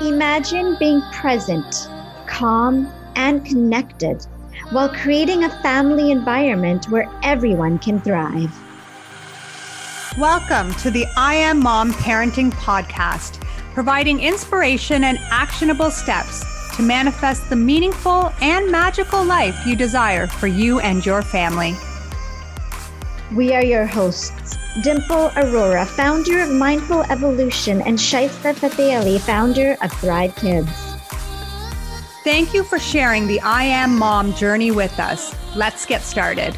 Imagine being present, calm, and connected while creating a family environment where everyone can thrive. Welcome to the I Am Mom Parenting Podcast, providing inspiration and actionable steps to manifest the meaningful and magical life you desire for you and your family. We are your hosts, Dimple Arora, founder of Mindful Evolution, and Shaista Fateh founder of Thrive Kids. Thank you for sharing the I Am Mom journey with us. Let's get started.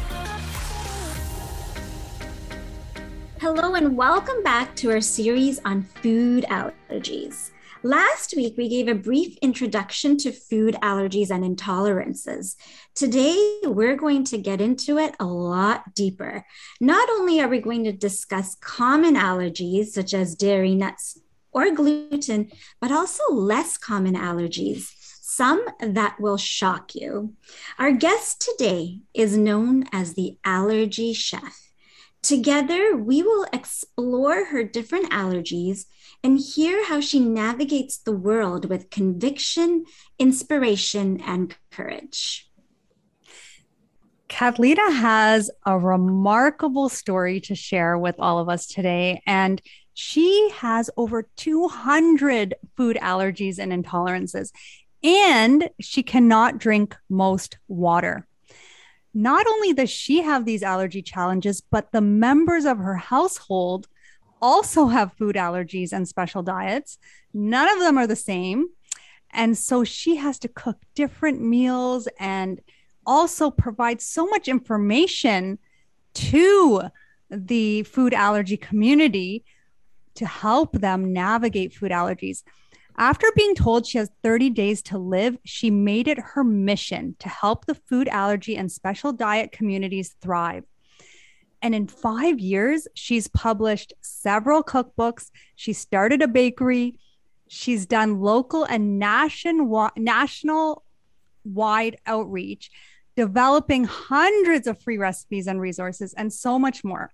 Hello, and welcome back to our series on food allergies. Last week, we gave a brief introduction to food allergies and intolerances. Today, we're going to get into it a lot deeper. Not only are we going to discuss common allergies such as dairy, nuts, or gluten, but also less common allergies, some that will shock you. Our guest today is known as the allergy chef. Together, we will explore her different allergies and hear how she navigates the world with conviction, inspiration, and courage. Kathlena has a remarkable story to share with all of us today. And she has over 200 food allergies and intolerances, and she cannot drink most water. Not only does she have these allergy challenges, but the members of her household also have food allergies and special diets. None of them are the same. And so she has to cook different meals and also provide so much information to the food allergy community to help them navigate food allergies. After being told she has 30 days to live, she made it her mission to help the food allergy and special diet communities thrive. And in five years, she's published several cookbooks. She started a bakery. She's done local and nation, national wide outreach, developing hundreds of free recipes and resources, and so much more.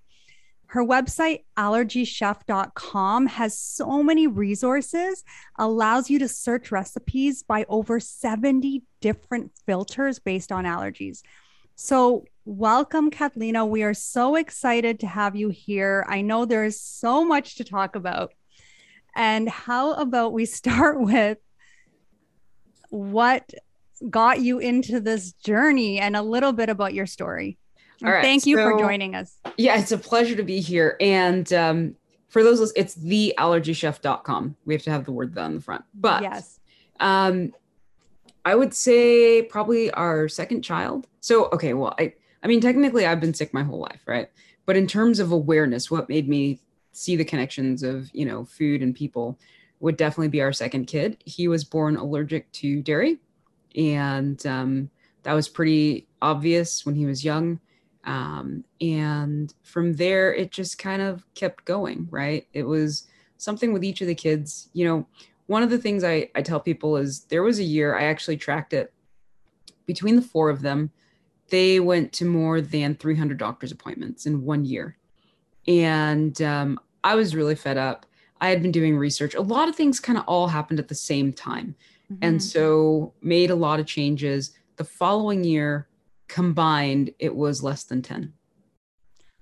Her website, allergychef.com, has so many resources, allows you to search recipes by over 70 different filters based on allergies. So, welcome, Kathlena. We are so excited to have you here. I know there's so much to talk about. And how about we start with what got you into this journey and a little bit about your story? All right, thank you so, for joining us. Yeah, it's a pleasure to be here. And um, for those, it's theallergychef.com. We have to have the word the on the front. But yes. Um, I would say probably our second child. So, okay, well, I, I mean, technically I've been sick my whole life, right? But in terms of awareness, what made me see the connections of, you know, food and people would definitely be our second kid. He was born allergic to dairy. And um, that was pretty obvious when he was young. Um, and from there, it just kind of kept going, right? It was something with each of the kids. You know, one of the things I, I tell people is there was a year I actually tracked it between the four of them. They went to more than 300 doctor's appointments in one year. And um, I was really fed up. I had been doing research. A lot of things kind of all happened at the same time. Mm-hmm. And so made a lot of changes. The following year combined, it was less than 10.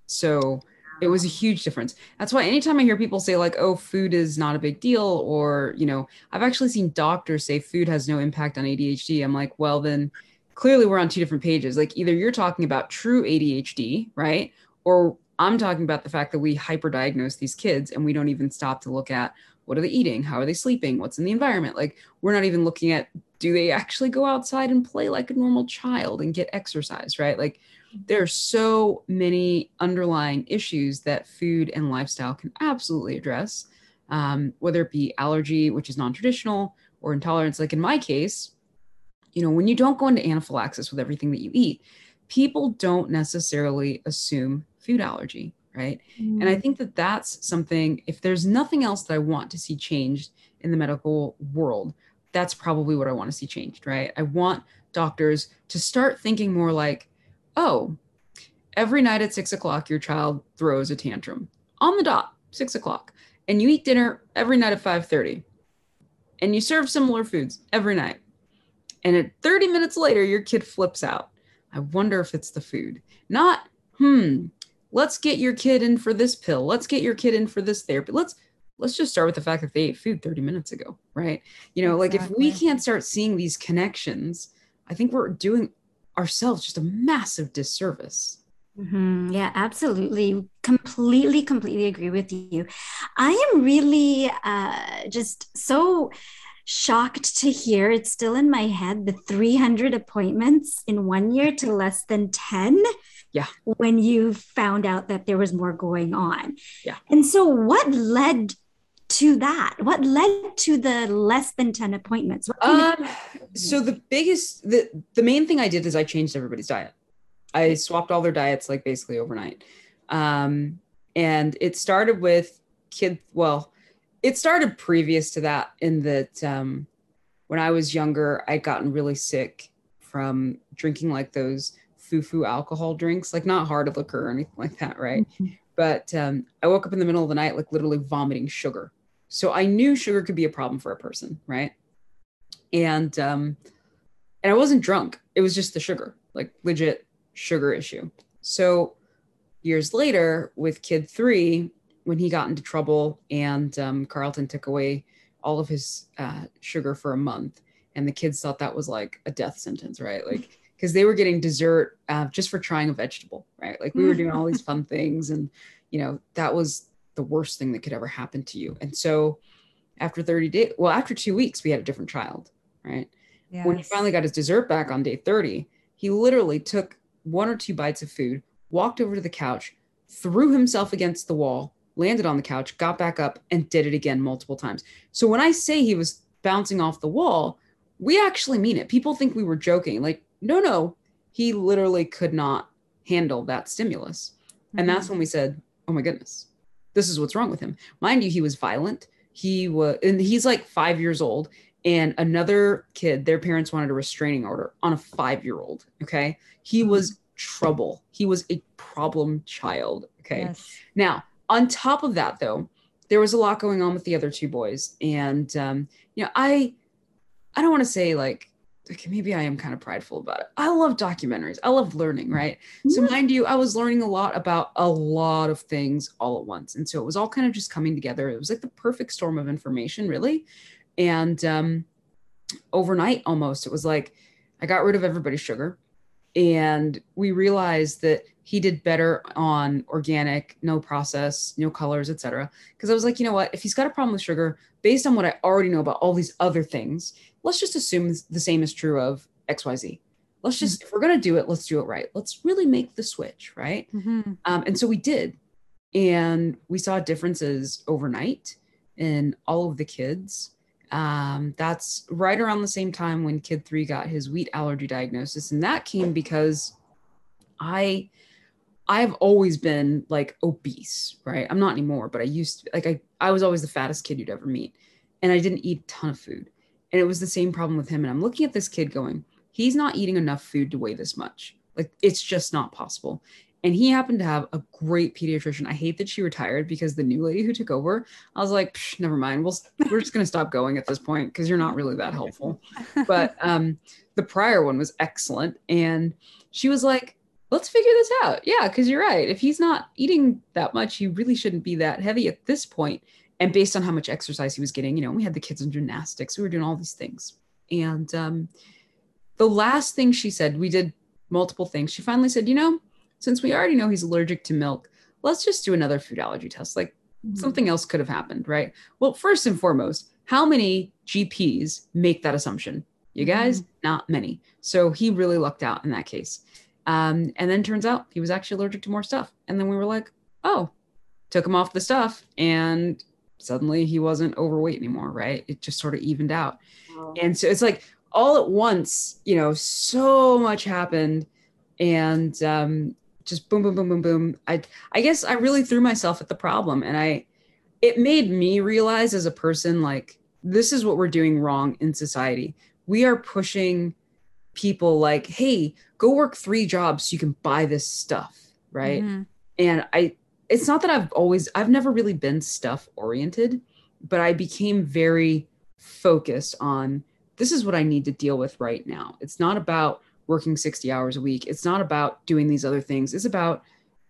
So it was a huge difference. That's why anytime I hear people say like, "Oh, food is not a big deal," or you know, I've actually seen doctors say food has no impact on ADHD. I'm like, well, then clearly we're on two different pages. Like either you're talking about true ADHD, right, or I'm talking about the fact that we hyperdiagnose these kids and we don't even stop to look at what are they eating, how are they sleeping, what's in the environment. Like we're not even looking at do they actually go outside and play like a normal child and get exercise, right? Like there are so many underlying issues that food and lifestyle can absolutely address, um, whether it be allergy, which is non traditional, or intolerance. Like in my case, you know, when you don't go into anaphylaxis with everything that you eat, people don't necessarily assume food allergy, right? Mm. And I mm. think that that's something, if there's nothing else that I want to see changed in the medical world, that's probably what I want to see changed, right? I want doctors to start thinking more like, oh, every night at six o'clock, your child throws a tantrum on the dot, six o'clock, and you eat dinner every night at 5.30. and you serve similar foods every night. And at 30 minutes later, your kid flips out. I wonder if it's the food. Not, hmm, let's get your kid in for this pill. Let's get your kid in for this therapy. Let's let's just start with the fact that they ate food 30 minutes ago, right? You know, exactly. like if we can't start seeing these connections, I think we're doing ourselves just a massive disservice. Mm-hmm. Yeah, absolutely. Completely, completely agree with you. I am really uh, just so shocked to hear it's still in my head the 300 appointments in one year to less than 10 yeah. when you found out that there was more going on. Yeah. And so what led to that? What led to the less than 10 appointments? Um, so the biggest the the main thing i did is i changed everybody's diet. I swapped all their diets like basically overnight. Um and it started with kid well it started previous to that in that um, when I was younger, I'd gotten really sick from drinking like those foo-foo alcohol drinks, like not hard liquor or anything like that, right? Mm-hmm. But um, I woke up in the middle of the night, like literally vomiting sugar. So I knew sugar could be a problem for a person, right? And um, and I wasn't drunk; it was just the sugar, like legit sugar issue. So years later, with kid three, when he got into trouble and um, Carlton took away all of his uh, sugar for a month. And the kids thought that was like a death sentence, right? Like, because they were getting dessert uh, just for trying a vegetable, right? Like, we were doing all these fun things. And, you know, that was the worst thing that could ever happen to you. And so, after 30 days, well, after two weeks, we had a different child, right? Yes. When he finally got his dessert back on day 30, he literally took one or two bites of food, walked over to the couch, threw himself against the wall, landed on the couch, got back up, and did it again multiple times. So when I say he was bouncing off the wall, we actually mean it. People think we were joking. Like, no, no, he literally could not handle that stimulus. Mm-hmm. And that's mm-hmm. when we said, oh my goodness, this is what's wrong with him. Mind you, he was violent. He was, and he's like five years old. And another kid, their parents wanted a restraining order on a five year old. Okay. He mm-hmm. was trouble. He was a problem child. Okay. Yes. Now, on top of that, though, there was a lot going on with the other two boys, and um, you know, I, I don't want to say like okay, maybe I am kind of prideful about it. I love documentaries. I love learning, right? So mind you, I was learning a lot about a lot of things all at once. And so it was all kind of just coming together. It was like the perfect storm of information, really. And um, overnight almost, it was like I got rid of everybody's sugar. And we realized that he did better on organic, no process, no colors, etc. Because I was like, you know what? If he's got a problem with sugar, based on what I already know about all these other things, let's just assume the same is true of XYZ. Let's just, mm-hmm. if we're going to do it, let's do it right. Let's really make the switch, right? Mm-hmm. Um, and so we did. And we saw differences overnight in all of the kids. Um, that's right around the same time when kid three got his wheat allergy diagnosis. And that came because I I've always been like obese, right? I'm not anymore, but I used to, like I I was always the fattest kid you'd ever meet. And I didn't eat a ton of food. And it was the same problem with him. And I'm looking at this kid going, he's not eating enough food to weigh this much. Like it's just not possible. And he happened to have a great pediatrician. I hate that she retired because the new lady who took over, I was like, never mind. We'll, we're just going to stop going at this point because you're not really that helpful. But um, the prior one was excellent. And she was like, let's figure this out. Yeah, because you're right. If he's not eating that much, he really shouldn't be that heavy at this point. And based on how much exercise he was getting, you know, we had the kids in gymnastics, we were doing all these things. And um, the last thing she said, we did multiple things. She finally said, you know, since we already know he's allergic to milk, let's just do another food allergy test. Like mm-hmm. something else could have happened, right? Well, first and foremost, how many GPs make that assumption? You guys, mm-hmm. not many. So he really lucked out in that case. Um, and then turns out he was actually allergic to more stuff. And then we were like, oh, took him off the stuff. And suddenly he wasn't overweight anymore, right? It just sort of evened out. Oh. And so it's like all at once, you know, so much happened. And um, just boom, boom, boom, boom, boom. I, I guess I really threw myself at the problem. And I, it made me realize as a person, like, this is what we're doing wrong in society. We are pushing people like, hey, go work three jobs so you can buy this stuff, right? Mm-hmm. And I it's not that I've always I've never really been stuff oriented, but I became very focused on this is what I need to deal with right now. It's not about working 60 hours a week. It's not about doing these other things. It's about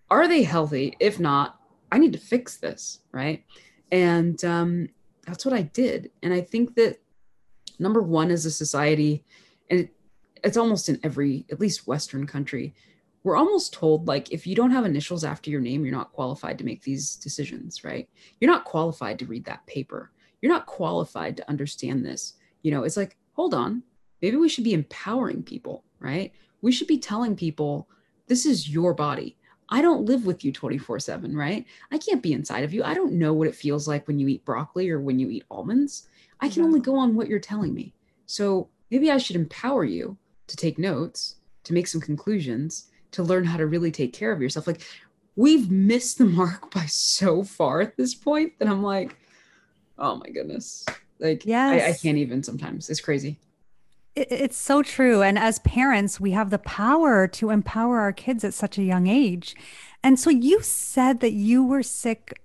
are they healthy? If not, I need to fix this, right? And um, that's what I did. And I think that number one, as a society, it's almost in every, at least Western country, we're almost told like if you don't have initials after your name, you're not qualified to make these decisions, right? You're not qualified to read that paper. You're not qualified to understand this. You know, it's like, hold on, maybe we should be empowering people, right? We should be telling people this is your body. I don't live with you 24 7, right? I can't be inside of you. I don't know what it feels like when you eat broccoli or when you eat almonds. I can only go on what you're telling me. So maybe I should empower you to take notes, to make some conclusions, to learn how to really take care of yourself. Like we've missed the mark by so far at this point that I'm like, oh my goodness. Like, yeah, I, I can't even sometimes. It's crazy. It's so true. And as parents, we have the power to empower our kids at such a young age. And so you said that you were sick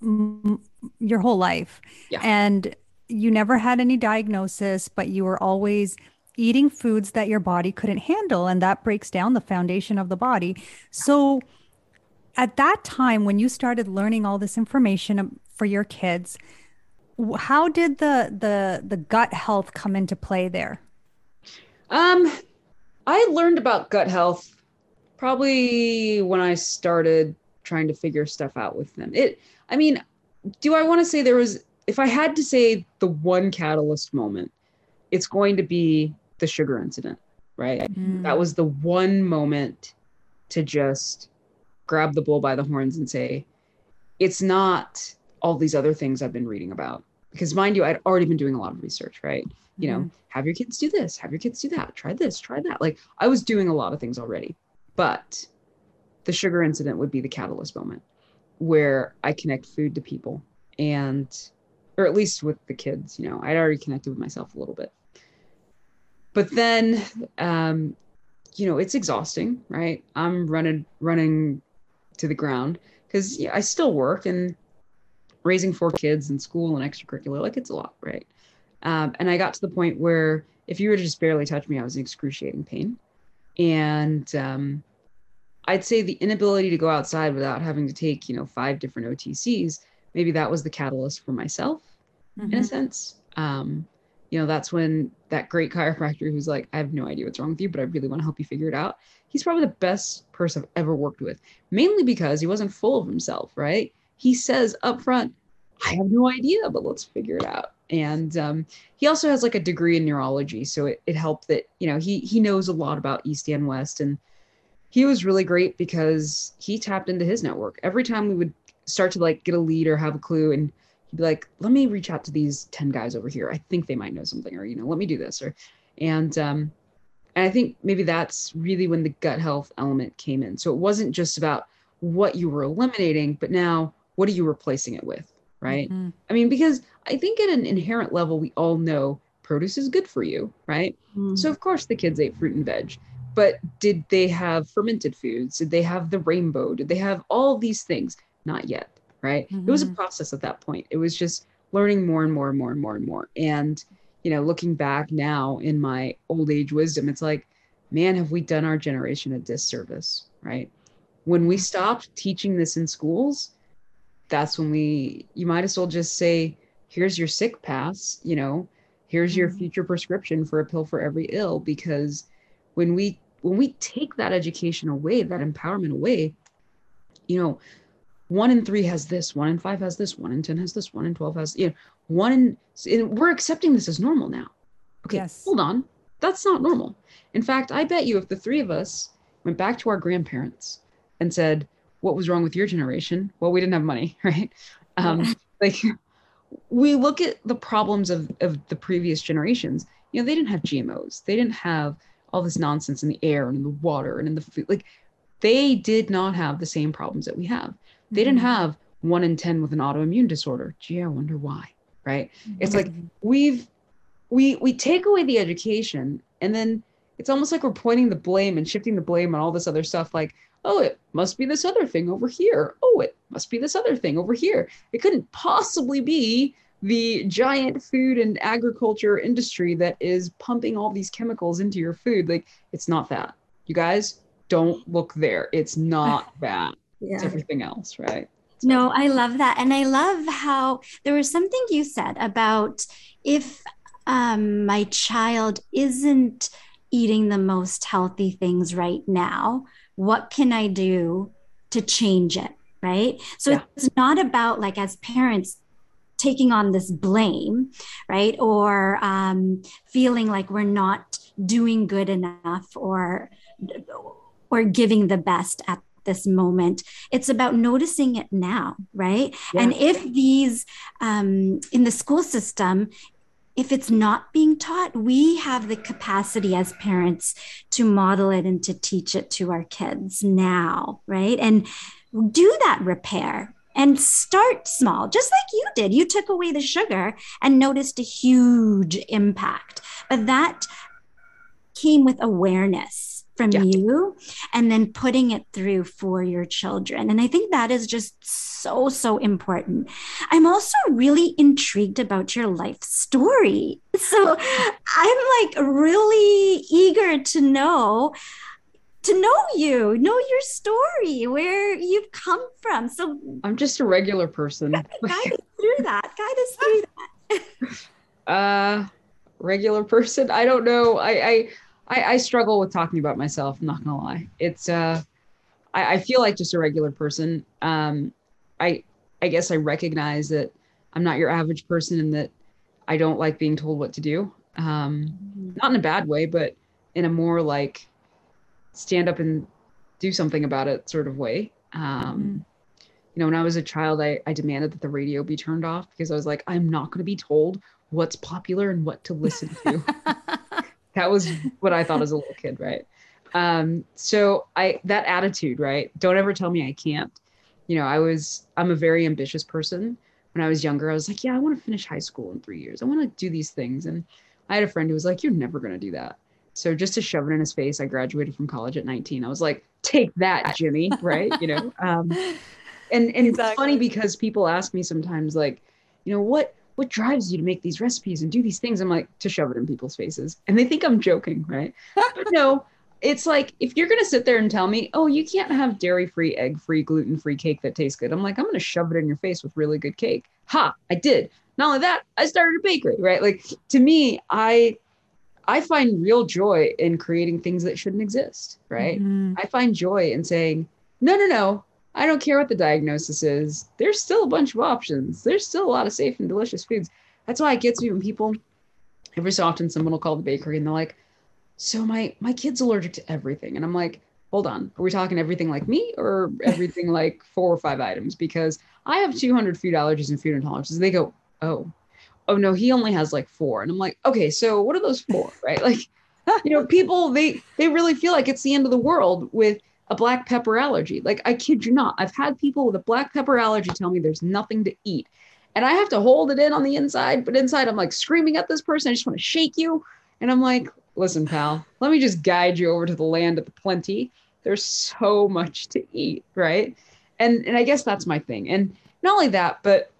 your whole life yeah. and you never had any diagnosis, but you were always eating foods that your body couldn't handle. And that breaks down the foundation of the body. So at that time, when you started learning all this information for your kids, how did the the the gut health come into play there? Um, I learned about gut health probably when I started trying to figure stuff out with them. It, I mean, do I want to say there was, if I had to say the one catalyst moment, it's going to be the sugar incident, right? Mm. That was the one moment to just grab the bull by the horns and say, it's not all these other things I've been reading about. Because mind you, I'd already been doing a lot of research, right? you know, mm-hmm. have your kids do this, have your kids do that, try this, try that. Like I was doing a lot of things already, but the sugar incident would be the catalyst moment where I connect food to people and, or at least with the kids, you know, I'd already connected with myself a little bit. But then, um, you know, it's exhausting, right? I'm running, running to the ground because yeah, I still work and raising four kids in school and extracurricular, like it's a lot, right? Um, and I got to the point where if you were to just barely touch me, I was in excruciating pain. And um, I'd say the inability to go outside without having to take, you know, five different OTCs, maybe that was the catalyst for myself mm-hmm. in a mm-hmm. sense. Um, you know, that's when that great chiropractor who's like, I have no idea what's wrong with you, but I really want to help you figure it out. He's probably the best person I've ever worked with, mainly because he wasn't full of himself, right? He says up front, I have no idea, but let's figure it out and um, he also has like a degree in neurology so it, it helped that you know he he knows a lot about east and west and he was really great because he tapped into his network every time we would start to like get a lead or have a clue and he'd be like let me reach out to these 10 guys over here i think they might know something or you know let me do this or and um and i think maybe that's really when the gut health element came in so it wasn't just about what you were eliminating but now what are you replacing it with right? Mm-hmm. I mean, because I think at an inherent level, we all know produce is good for you, right? Mm-hmm. So, of course, the kids ate fruit and veg. But did they have fermented foods? Did they have the rainbow? Did they have all these things? Not yet, right? Mm-hmm. It was a mm-hmm. process at that point. It was just learning more and more and more and more and more. And, you know, looking back now in my old age wisdom, it's like, man, have we done our generation a disservice, right? When we stopped teaching this in schools, that's when we you might as well just say here's your sick pass you know here's your mm-hmm. future prescription for a pill for every ill because when we when we take that education away that empowerment away you know one in three has this one in five has this one in 10 has this one in 12 has you know one in and we're accepting this as normal now okay yes. hold on that's not normal in fact i bet you if the three of us went back to our grandparents and said what was wrong with your generation? Well, we didn't have money, right? Um, like we look at the problems of, of the previous generations. You know, they didn't have GMOs. They didn't have all this nonsense in the air and in the water and in the food. Like they did not have the same problems that we have. They didn't mm-hmm. have one in 10 with an autoimmune disorder. Gee, I wonder why, right? It's like mm-hmm. we've, we, we take away the education and then it's almost like we're pointing the blame and shifting the blame on all this other stuff. Like, oh, it must be this other thing over here. Oh, it must be this other thing over here. It couldn't possibly be the giant food and agriculture industry that is pumping all these chemicals into your food. Like it's not that. You guys don't look there. It's not that. Yeah. It's everything else, right? So. No, I love that. And I love how there was something you said about if um, my child isn't eating the most healthy things right now, what can I do to change it? Right. So yeah. it's not about like as parents taking on this blame, right? Or um, feeling like we're not doing good enough or or giving the best at this moment. It's about noticing it now, right? Yeah. And if these um, in the school system, if it's not being taught, we have the capacity as parents to model it and to teach it to our kids now, right? And do that repair and start small, just like you did. You took away the sugar and noticed a huge impact. But that came with awareness from yeah. you and then putting it through for your children. And I think that is just so, so important. I'm also really intrigued about your life story. So I'm like really eager to know to know you, know your story, where you've come from. So I'm just a regular person. guide us through that. Guide us through that. uh regular person. I don't know. I I I, I struggle with talking about myself. I'm not gonna lie. It's uh, I, I feel like just a regular person. Um, I I guess I recognize that I'm not your average person and that I don't like being told what to do. Um, mm-hmm. not in a bad way, but in a more like stand up and do something about it sort of way. Um, mm-hmm. you know, when I was a child, I, I demanded that the radio be turned off because I was like, I'm not going to be told what's popular and what to listen to. that was what I thought as a little kid, right? Um, so I that attitude, right? Don't ever tell me I can't. You know, I was I'm a very ambitious person. When I was younger, I was like, yeah, I want to finish high school in three years. I want to do these things. And I had a friend who was like, you're never gonna do that. So just to shove it in his face, I graduated from college at 19. I was like, take that, Jimmy, right? You know. Um, and and exactly. it's funny because people ask me sometimes, like, you know, what what drives you to make these recipes and do these things? I'm like, to shove it in people's faces. And they think I'm joking, right? but no, it's like if you're gonna sit there and tell me, oh, you can't have dairy-free, egg-free, gluten-free cake that tastes good. I'm like, I'm gonna shove it in your face with really good cake. Ha, I did. Not only that, I started a bakery, right? Like to me, I I find real joy in creating things that shouldn't exist, right? Mm-hmm. I find joy in saying, no, no, no, I don't care what the diagnosis is. There's still a bunch of options. There's still a lot of safe and delicious foods. That's why it gets me when people, every so often, someone will call the bakery and they're like, "So my my kid's allergic to everything," and I'm like, "Hold on, are we talking everything like me or everything like four or five items?" Because I have 200 food allergies and food intolerances. They go, "Oh, oh no, he only has like four. and I'm like, "Okay, so what are those four?" Right? Like, you know, people they they really feel like it's the end of the world with a black pepper allergy. Like, I kid you not, I've had people with a black pepper allergy tell me there's nothing to eat. And I have to hold it in on the inside, but inside I'm like screaming at this person. I just want to shake you. And I'm like, listen, pal, let me just guide you over to the land of the plenty. There's so much to eat, right? And and I guess that's my thing. And not only that, but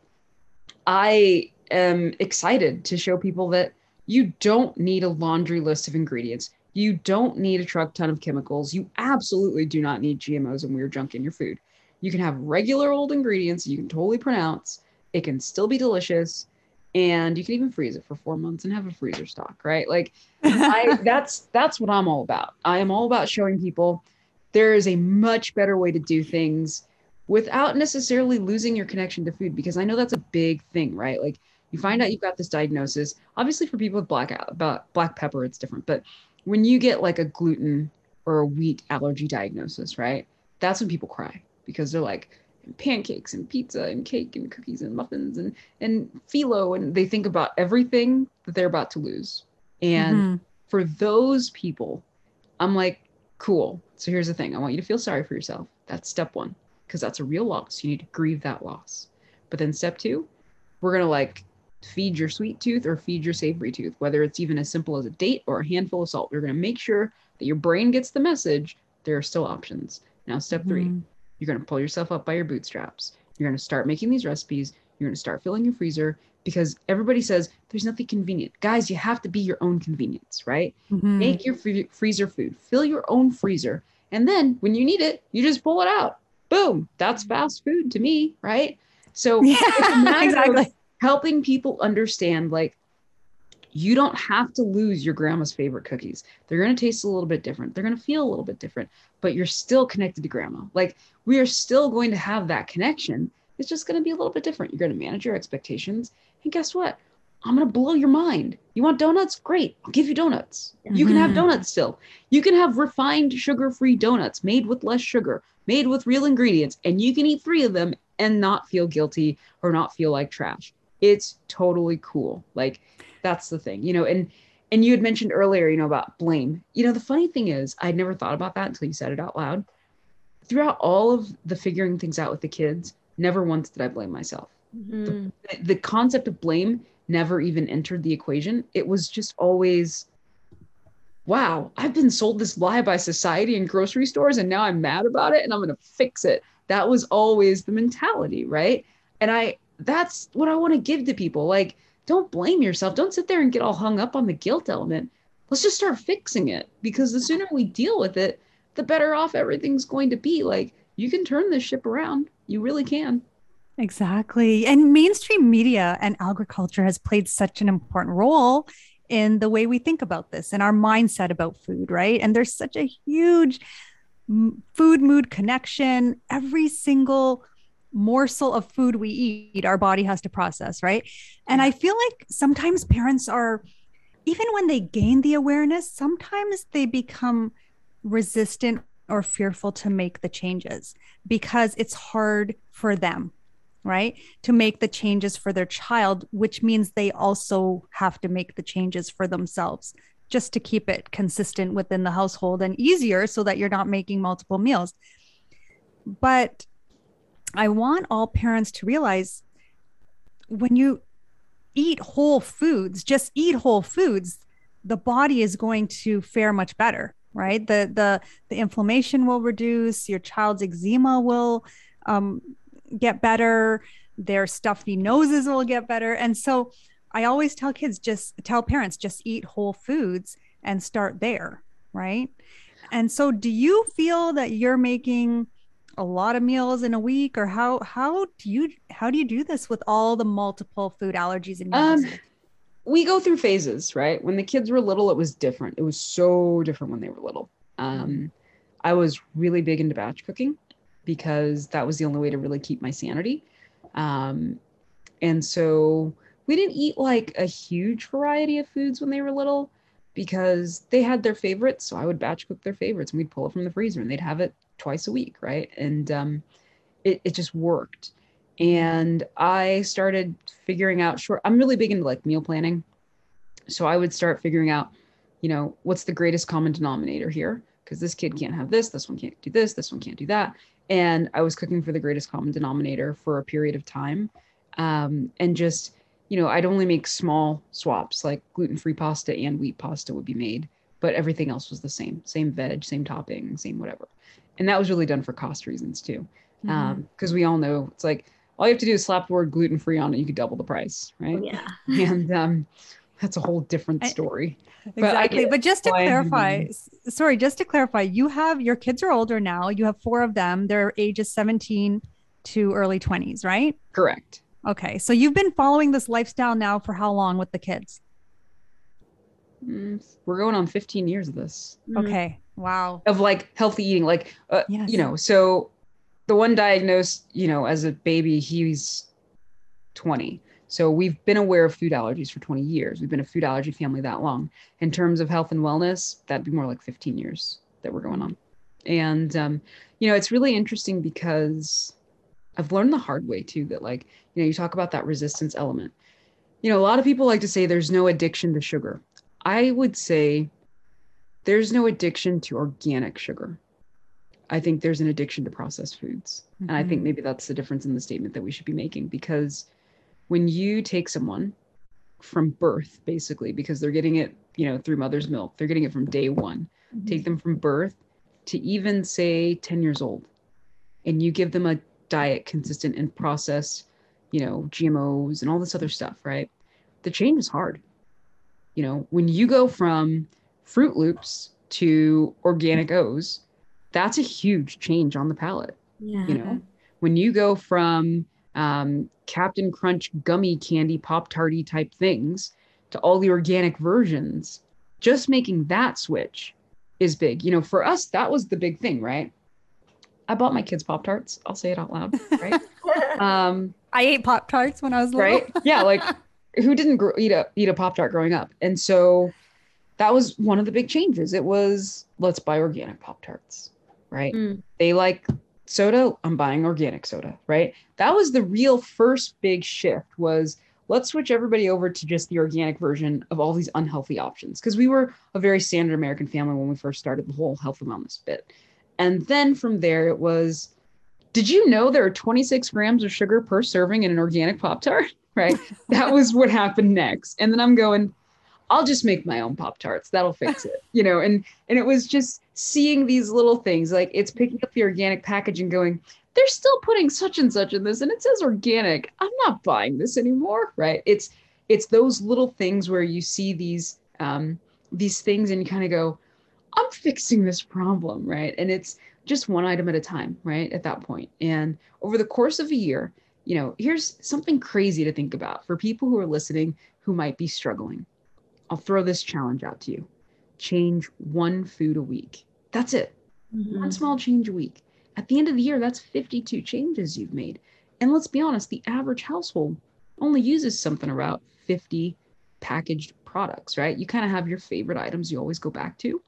I am excited to show people that you don't need a laundry list of ingredients. You don't need a truck ton of chemicals. You absolutely do not need GMOs and weird junk in your food. You can have regular old ingredients you can totally pronounce. It can still be delicious. And you can even freeze it for four months and have a freezer stock, right? Like I, that's that's what I'm all about. I am all about showing people there is a much better way to do things without necessarily losing your connection to food because I know that's a big thing, right? Like you find out you've got this diagnosis. Obviously, for people with black about black pepper, it's different, but when you get like a gluten or a wheat allergy diagnosis, right? That's when people cry because they're like pancakes and pizza and cake and cookies and muffins and and phyllo and they think about everything that they're about to lose. And mm-hmm. for those people, I'm like, cool. So here's the thing. I want you to feel sorry for yourself. That's step 1 because that's a real loss. You need to grieve that loss. But then step 2, we're going to like feed your sweet tooth or feed your savory tooth, whether it's even as simple as a date or a handful of salt. You're going to make sure that your brain gets the message there are still options. Now, step 3 mm-hmm. you're going to pull yourself up by your bootstraps. You're going to start making these recipes. You're going to start filling your freezer because everybody says there's nothing convenient. Guys, you have to be your own convenience, right? Mhm. Make your free- freezer food, fill your own freezer. And then when you need it, you just pull it out. Boom. That's fast food to me, right? So it's a matter Yeah, of exactly. Helping people understand like you don't have to lose your grandma's favorite cookies. They're going to taste a little bit different. They're going to feel a little bit different, but you're still connected to grandma. Like we are still going to have that connection. It's just going to be a little bit different. You're going to manage your expectations. And guess what? I'm going to blow your mind. You want donuts? Great. I'll give you donuts. You can have Mhm. donuts still. You can have refined sugar free donuts made with less sugar, made with real ingredients, and you can eat three of them and not feel guilty or not feel like trash. It's totally cool. Like that's the thing, you know, and and you had mentioned earlier, you know, about blame. You know, the funny thing is, I'd never thought about that until you said it out loud. Throughout all of the figuring things out with the kids, never once did I blame myself Mhm. the- the concept of blame never even entered the equation. It was just always, wow, I've been sold this lie by society and grocery stores, and now I'm mad about it and I'm going to fix it. That was always the mentality, right? And I, that's what I want to give to people. Like, don't blame yourself. Don't sit there and get all hung up on the guilt element. Let's just start fixing it because the sooner we deal with it, the better off everything's going to be. Like, you can turn this ship around. You really can. Exactly. And mainstream media and agriculture has played such an important role in the way we think about this and our mindset about food, right? And there's such a huge food mood connection. Every single morsel of food we eat, our body has to process, right? And I feel like sometimes parents are, even when they gain the awareness, sometimes they become resistant or fearful to make the changes because it's hard for them right? To make the changes for their child, which means they also have to make the changes for themselves just to keep it consistent within the household and easier so that you're not making multiple meals. But I want all parents to realize when you eat whole foods, just eat whole foods, the body is going to fare much better, right? The the the inflammation will reduce, your child's eczema will um, get better their stuffy noses will get better and so i always tell kids just tell parents just eat whole foods and start there right and so do you feel that you're making a lot of meals in a week or how how do you how do you do this with all the multiple food allergies in your Um, household? we go through phases, right? When the kids were little, it was different. It was so different when they were little. Um, I was really big into batch cooking because that was the only way to really keep my sanity. Um, and so we didn't eat like a huge variety of foods when they were little because they had their favorites. So I would batch cook their favorites and we'd pull it from the freezer and they'd have it twice a week, right? And um, it, it just worked and I started figuring out short. I'm really big into like meal planning, so I would start figuring out, you know, what's the greatest common denominator here? Because this kid can't have this, this one can't do this, this one can't do that, and I was cooking for the greatest common denominator for a period of time, um, and just you know, I'd only make small swaps like gluten-free pasta and wheat pasta would be made, but everything else was the same, same veg, same topping, same whatever, and that was really done for cost reasons too Mhm. um because we all know it's like all you have to do is slap the word gluten free on it you could double the price right Oh, yeah. and um that's a whole different I- story but exactly. But just to clarify, sorry, just to clarify, you have your kids are older now. You have four of them. They're ages 17 to early 20s, right? correct Okay. So you've been following this lifestyle now for how long with the kids? Mm, we're going on 15 years of this. Okay. Wow. of like healthy eating like uh, Yes. you know so the one diagnosed you know as a baby he's 20 so we've been aware of food allergies for 20 years. We've been a food allergy family that long. In terms of health and wellness that'd be more like 15 years that we're going on. And um, you know it's really interesting because i've learned the hard way too that like you know you talk about that resistance element. You know a lot of people like to say there's no addiction to sugar. I would say there's no addiction to organic sugar. I think there's an addiction to processed foods. And I think Mhm. maybe that's the difference in the statement that we should be making because when you take someone from birth, basically, because they're getting it, you know, through mother's milk, they're getting it from day one, take them from birth to even say 10 years old, and you give them a diet consistent and processed you know, GMOs and all this other stuff, right? The change is hard. You know, when you go from Froot Loops to organic O's, that's a huge change on the palate. Yeah. You know, when you go from um, Captain Crunch gummy candy pop tarty type things to all the organic versions, just making that switch is big. You know, for us, that was the big thing, right? I bought my kids Pop Tarts. I'll say it out loud, right? um, I ate Pop Tarts when I was little. right? Yeah, like who didn't grow, eat a eat a Pop Tart growing up? And so that was one of the big changes. It was let's buy organic Pop Tarts, right? Mm. They like soda, I'm buying organic soda, right? That was the real first big shift was let's switch everybody over to just the organic version of all these unhealthy options because we were a very standard American family when we first started the whole health and wellness bit. And then from there it was did you know there are 26 grams of sugar per serving in an organic Pop Tart? Right. that was what happened next. And then I'm going, I'll just make my own Pop Tarts. That'll fix it. You know, and and it was just seeing these little things like it's picking up the organic package and going, they're still putting such and such in this and it says organic. I'm not buying this anymore. Right. It's it's those little things where you see these um these things and you kind of go, I'm fixing this problem, right? And it's just one item at a time, right? At that point. And over the course of a year, you know, here's something crazy to think about for people who are listening who might be struggling. I'll throw this challenge out to you. Change one food a week. That's it. Mhm. One small change a week. At the end of the year, that's 52 changes you've made. And let's be honest, the average household only uses something about 50 packaged products, right? You kind of have your favorite items you always go back to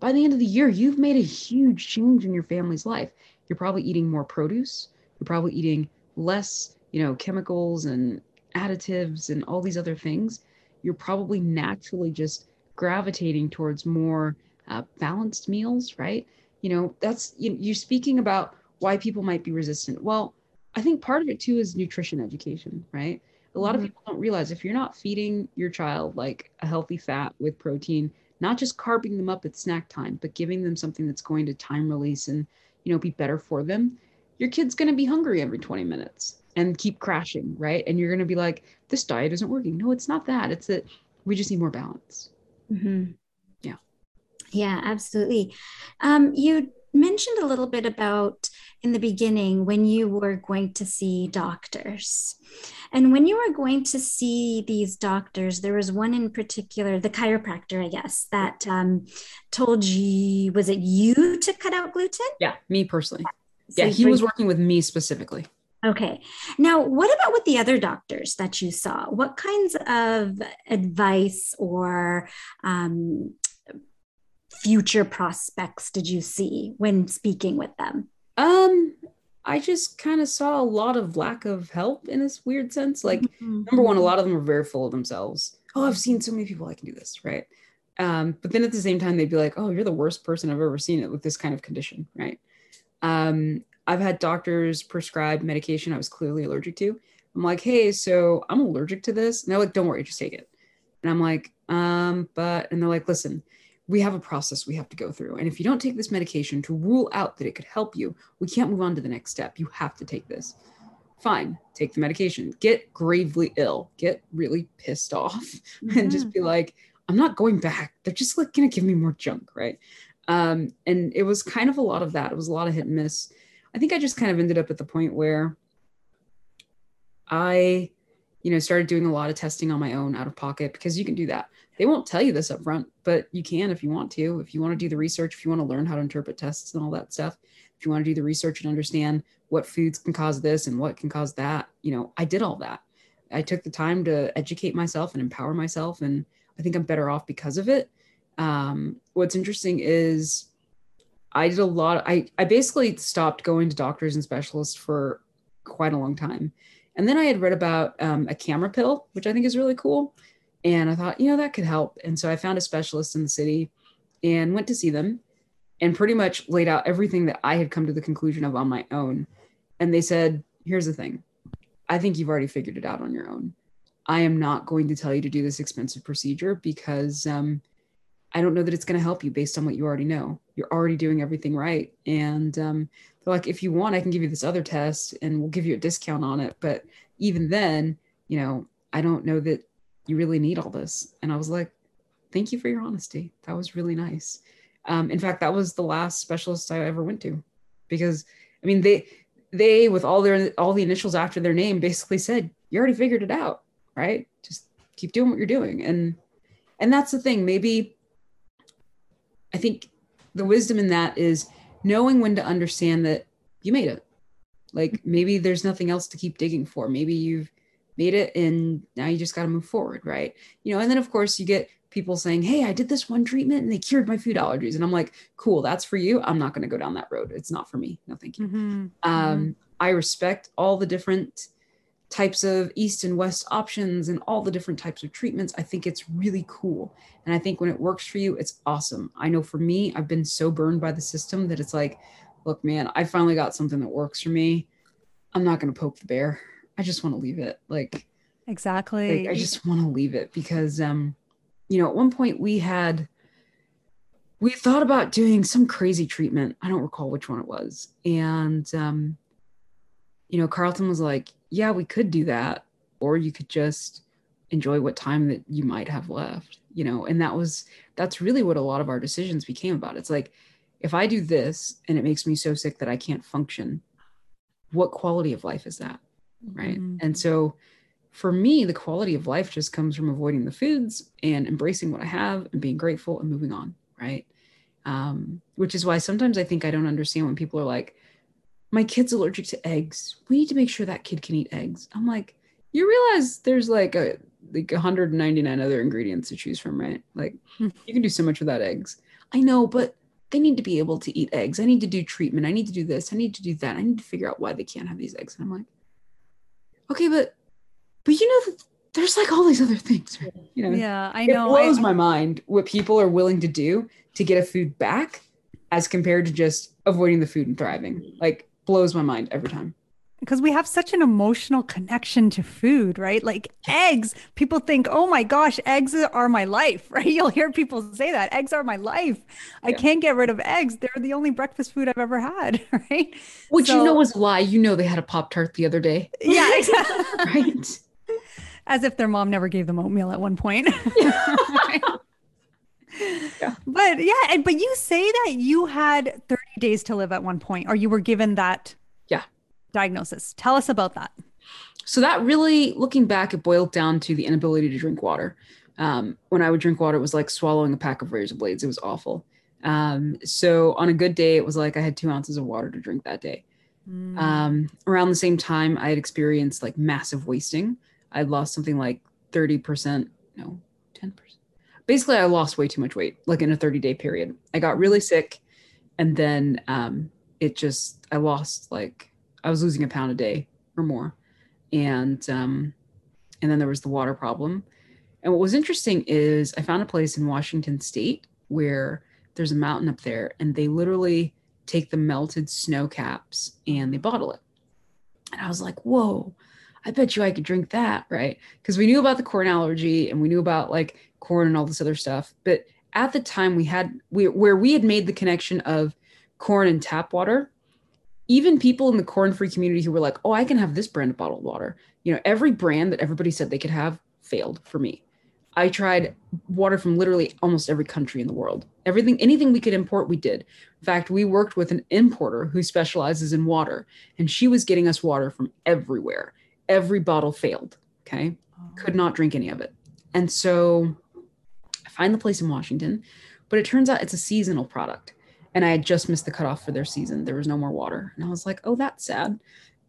by the end of the year, you've made a huge change in your family's life. You're probably eating more produce. You're probably eating less, you know, chemicals and additives and all these other things. You're probably naturally just gravitating towards more uh, balanced meals, right? You know, that's you, you're speaking about why people might be resistant. Well, I think part of it too is nutrition education, right? A lot Mhm. of people don't realize if you're not feeding your child like a healthy fat with protein, not just carving them up at snack time, but giving them something that's going to time release and, you know, be better for them, your kid's going to be hungry every 20 minutes and keep crashing, right? And you're going to be like, this diet isn't working. No, it's not that. It's that we just need more balance. Mhm. Yeah. Yeah, absolutely. Um, you mentioned a little bit about in the beginning when you were going to see doctors. And when you were going to see these doctors, there was one in particular, the chiropractor, I guess, that um, told you, was it you to cut out gluten? Yeah, me personally. So Yeah, he was working with me specifically. Okay. Now, what about with the other doctors that you saw? What kinds of advice or um, future prospects did you see when speaking with them? Um, I just kind of saw a lot of lack of help in this weird sense. Like, number one, a lot of them are very full of themselves. Oh, I've seen so many people I can do this, right? Um, but then at the same time, they'd be like, "Oh, you're the worst person I've ever seen it with this kind of condition," right? Um, I've had doctors prescribe medication I was clearly allergic to. I'm like, "Hey, so I'm allergic to this," and they're like, "Don't worry, just take it." And I'm like, "Um, but," and they're like, "Listen, we have a process we have to go through, and if you don't take this medication to rule out that it could help you, we can't move on to the next step. You have to take this." Fine, take the medication. Get gravely ill. Get really pissed off and just be like, I'm not going back. They're just like gonna give me more junk, right? Um, and it was kind of a lot of that. It was a lot of hit and miss. I think I just kind of ended up at the point where I, you know, started doing a lot of testing on my own out of pocket because you can do that. They won't tell you this up front, but you can if you want to. If you want to do the research, if you want to learn how to interpret tests and all that stuff, if you want to do the research and understand what foods can cause this and what can cause that, you know, I did all that. I took the time to educate myself and empower myself, and I think I'm better off because of it. Um, what's interesting is I did a lot. I I basically stopped going to doctors and specialists for quite a long time, and then I had read about um, a camera pill, which I think is really cool, and I thought, you know, that could help. And so I found a specialist in the city, and went to see them, and pretty much laid out everything that I had come to the conclusion of on my own. And they said, here's the thing, I think you've already figured it out on your own. I am not going to tell you to do this expensive procedure because um, I don't know that it's going to help you based on what you already know. You're already doing everything right. And um, they're like, if you want, I can give you this other test and we'll give you a discount on it. But even then, you know, I don't know that you really need all this. And I was like, thank you for your honesty. That was really nice. Um, in fact, that was the last specialist I ever went to because I mean, they, they with all their all the initials after their name basically said you already figured it out right just keep doing what you're doing and and that's the thing maybe I think the wisdom in that is knowing when to understand that you made it. Like maybe there's nothing else to keep digging for. Maybe you've made it and now you just got to move forward, right? You know, and then of course you get people saying, Hey, I did this one treatment and they cured my food allergies. And I'm like, cool, that's for you. I'm not going to go down that road. It's not for me. No, thank you. Mm-hmm. Um, mm-hmm. I respect all the different types of east and west options and all the different types of treatments i think it's really cool. And i think when it works for you it's awesome. I know for me i've been so burned by the system that it's like look man i finally got something that works for me. I'm not going to poke the bear. I just want to leave it. Like exactly. like, i just want to leave it because um you know at one point we had we thought about doing some crazy treatment. I don't recall which one it was. And um you know carlton was like yeah, we could do that. Or you could just enjoy what time that you might have left, you know? And that was, that's really what a lot of our decisions became about. It's like, if I do this and it makes me so sick that I can't function, what quality of life is that? Right. Mm-hmm. And so for me, the quality of life just comes from avoiding the foods and embracing what I have and being grateful and moving on. Right. Um, which is why sometimes I think I don't understand when people are like, my kid's allergic to eggs. We need to make sure that kid can eat eggs. I'm like, you realize there's like a like 199 other ingredients to choose from, right? Like hmm. you can do so much without eggs. I know, but they need to be able to eat eggs. I need to do treatment. I need to do this. I need to do that. I need to figure out why they can't have these eggs. And I'm like, okay, but but you know there's like all these other things. Right? You know, yeah, I know. It blows I, my mind what people are willing to do to get a food back as compared to just avoiding the food and thriving. Like blows my mind every time because we have such an emotional connection to food, right? Like eggs, people think, oh my gosh, eggs are my life, right? You'll hear people say that eggs are my life. I yeah. can't get rid of eggs. They're the only breakfast food I've ever had, right? Which so, you know was a lie. You know, they had a Pop Tart the other day. Yeah, exactly. right. As if their mom never gave them oatmeal at one point. Yeah. Yeah. But yeah, and but you say that you had 30 days to live at one point, or you were given that yeah diagnosis. Tell us about that. So that really, looking back, it boiled down to the inability to drink water. Um, when I would drink water, it was like swallowing a pack of razor blades. It was awful. Um, so on a good day, it was like I had two ounces of water to drink that day. Mm. Um, around the same time, I had experienced like massive wasting. I'd lost something like 30%, no, 10%, basically I lost way too much weight, like in a 30 day period. I got really sick and then um, it just I lost like I was losing a pound a day or more. And um, and then there was the water problem. And what was interesting is I found a place in Washington state where there's a mountain up there and they literally take the melted snow caps and they bottle it. And I was like, whoa, I bet you I could drink that, right? Because we knew about the corn allergy and we knew about like corn and all this other stuff. But at the time we had we where we had made the connection of corn and tap water, even people in the corn free community who were like, "Oh, I can have this brand of bottled water." You know, every brand that everybody said they could have failed for me. I tried water from literally almost every country in the world. Everything, anything we could import, we did. In fact, we worked with an importer who specializes in water, and she was getting us water from everywhere every bottle failed. Okay. Oh. Could not drink any of it. And so I find the place in Washington, but it turns out it's a seasonal product. And I had just missed the cutoff for their season. There was no more water. And I was like, oh, that's sad.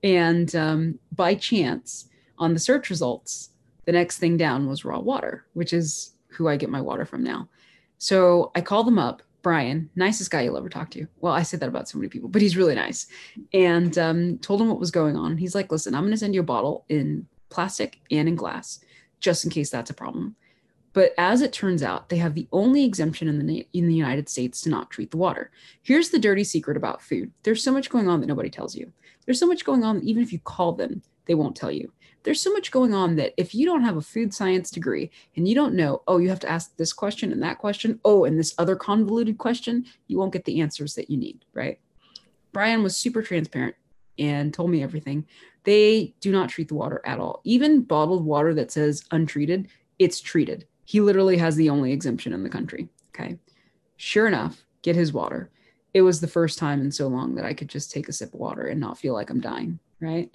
And um, by chance, on the search results, the next thing down was raw water, which is who I get my water from now. So I call them up Brian, nicest guy you'll ever talk to. Well, I say that about so many people, but he's really nice. And um, told him what was going on. He's like, listen, I'm going to send you a bottle in plastic and in glass, just in case that's a problem. But as it turns out, they have the only exemption in the in the United States to not treat the water. Here's the dirty secret about food: there's so much going on that nobody tells you. There's so much going on that even if you call them, they won't tell you. There's so much going on that if you don't have a food science degree and you don't know, oh, you have to ask this question and that question, oh, and this other convoluted question, you won't get the answers that you need, right? Brian was super transparent and told me everything. They do not treat the water at all. Even bottled water that says untreated, it's treated. He literally has the only exemption in the country. Okay. Sure enough, get his water. It was the first time in so long that I could just take a sip of water and not feel like I'm dying. Right.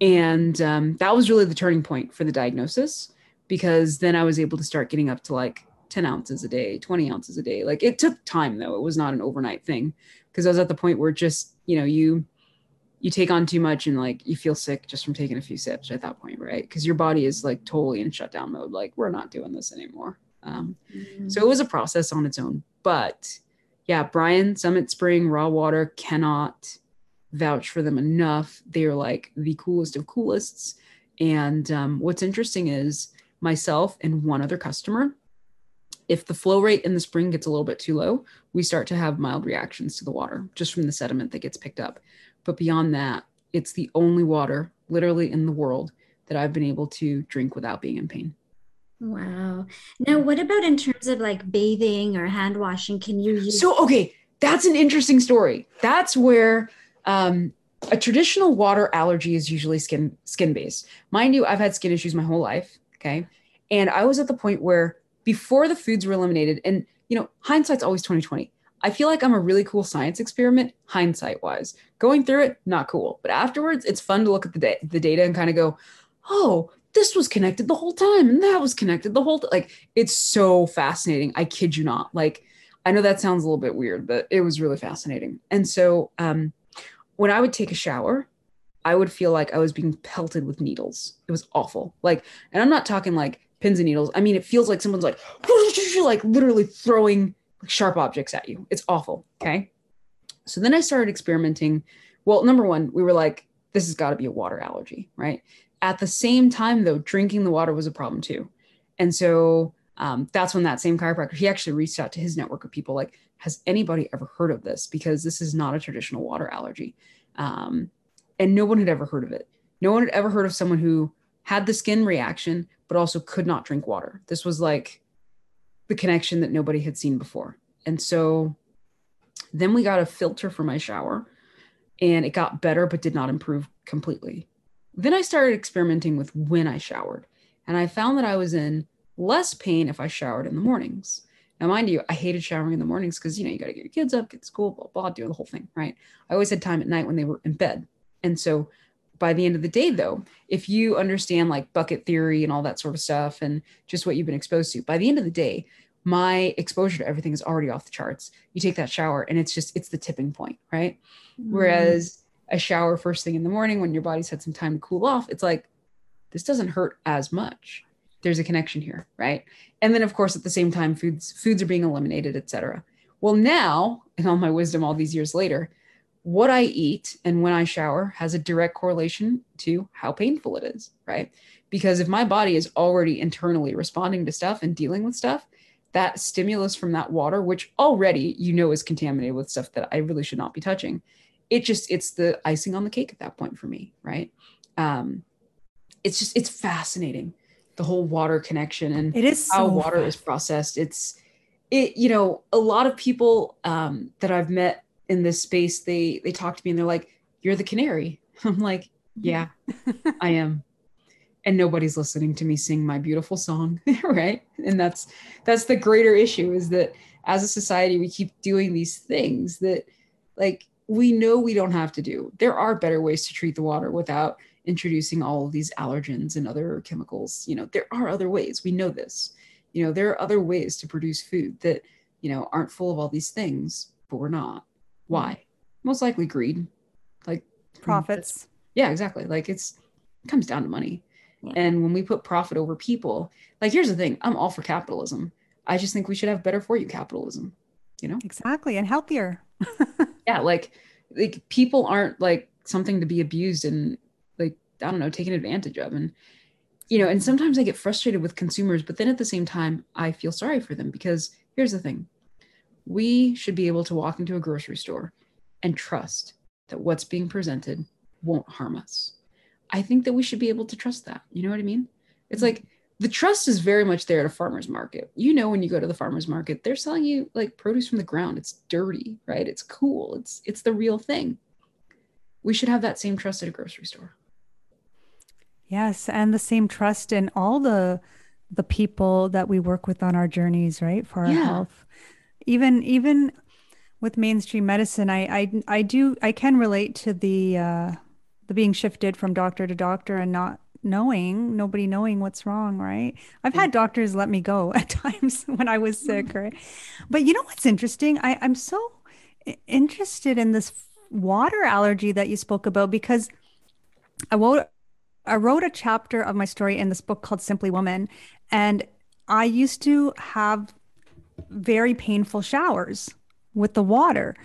And um, that was really the turning point for the diagnosis because then I was able to start getting up to like 10 ounces a day, 20 ounces a day. Like it took time though. It was not an overnight thing because I was at the point where just, you know, you you take on too much and like you feel sick just from taking a few sips at that point, right? Because your body is like totally in shutdown mode. Like we're not doing this anymore. Um, mm-hmm. So it was a process on its own. But yeah, Brian Summit Spring raw water cannot vouch for them enough. They are like the coolest of coolest. And um, what's interesting is myself and one other customer, if the flow rate in the spring gets a little bit too low, we start to have mild reactions to the water just from the sediment that gets picked up. But beyond that, it's the only water literally in the world that I've been able to drink without being in pain. Wow. Now, what about in terms of like bathing or hand washing? Can you use? So, okay, that's an interesting story. That's where um, a traditional water allergy is usually skin skin based. Mind you, I've had skin issues my whole life. Okay, and I was at the point where before the foods were eliminated, and you know, hindsight's always twenty twenty. I feel like I'm a really cool science experiment, hindsight wise. Going through it, not cool. But afterwards, it's fun to look at the, da- the data and kind of go, oh, this was connected the whole time and that was connected the whole. Like, it's so fascinating. I kid you not. Like, I know that sounds a little bit weird, but it was really fascinating. And so, um, when I would take a shower, I would feel like I was being pelted with needles. It was awful. Like, and I'm not talking like pins and needles. I mean, it feels like someone's like, like literally throwing sharp objects at you. It's awful. Okay. So then I started experimenting. Well, number one, we were like, this has got to be a water allergy, right? At the same time, though, drinking the water was a problem too. And so um, that's when that same chiropractor, he actually reached out to his network of people like, has anybody ever heard of this? Because this is not a traditional water allergy. Um, and no one had ever heard of it. No one had ever heard of someone who had the skin reaction, but also could not drink water. This was like the connection that nobody had seen before. And so then we got a filter for my shower and it got better, but did not improve completely. Then I started experimenting with when I showered and I found that I was in less pain if I showered in the mornings. Now, mind you, I hated showering in the mornings because, you know, you got to get your kids up, get to school, blah, blah, do the whole thing, right? I always had time at night when they were in bed. And so by the end of the day, though, if you understand like bucket theory and all that sort of stuff and just what you've been exposed to, by the end of the day, my exposure to everything is already off the charts. You take that shower and it's just, it's the tipping point, right? Mm. Whereas a shower first thing in the morning when your body's had some time to cool off, it's like, this doesn't hurt as much. There's a connection here, right? And then of course at the same time, foods foods are being eliminated, etc. Well, now, in all my wisdom all these years later, what I eat and when I shower has a direct correlation to how painful it is, right? Because if my body is already internally responding to stuff and dealing with stuff, that stimulus from that water, which already you know is contaminated with stuff that I really should not be touching, it just it's the icing on the cake at that point for me, right? Um, it's just it's fascinating the whole water connection and it is how water is processed. It's it you know a lot of people um, that I've met in this space they they talk to me and they're like, "You're the canary." I'm like, "Yeah, I am." and nobody's listening to me sing my beautiful song right and that's that's the greater issue is that as a society we keep doing these things that like we know we don't have to do there are better ways to treat the water without introducing all of these allergens and other chemicals you know there are other ways we know this you know there are other ways to produce food that you know aren't full of all these things but we're not why most likely greed like profits yeah exactly like it's it comes down to money yeah. And when we put profit over people, like here's the thing, I'm all for capitalism. I just think we should have better for you capitalism, you know? Exactly. And healthier. yeah, like like people aren't like something to be abused and I don't know, taken advantage of and you know, and sometimes I get frustrated with consumers, but then at the same time I feel sorry for them because here's the thing. We should be able to walk into a grocery store and trust that what's being presented won't harm us I think that we should be able to trust that. You know what I mean? It's mm-hmm. like the trust is very much there at a farmer's market. You know, when you go to the farmer's market, they're selling you like produce from the ground. It's dirty, right? It's cool. It's it's the real thing. We should have that same trust at a grocery store. Yes, and the same trust in all the the people that we work with on our journeys, right? For our Yeah. health. Even even with mainstream medicine, I I I do I can relate to the uh the being shifted from doctor to doctor and not knowing, nobody knowing what's wrong, right? I've had doctors let me go at times when I was sick, right? But you know what's interesting? I, I'm so interested in this water allergy that you spoke about because I wrote I wrote a chapter of my story in this book called Simply Woman, and I used to have very painful showers with the water.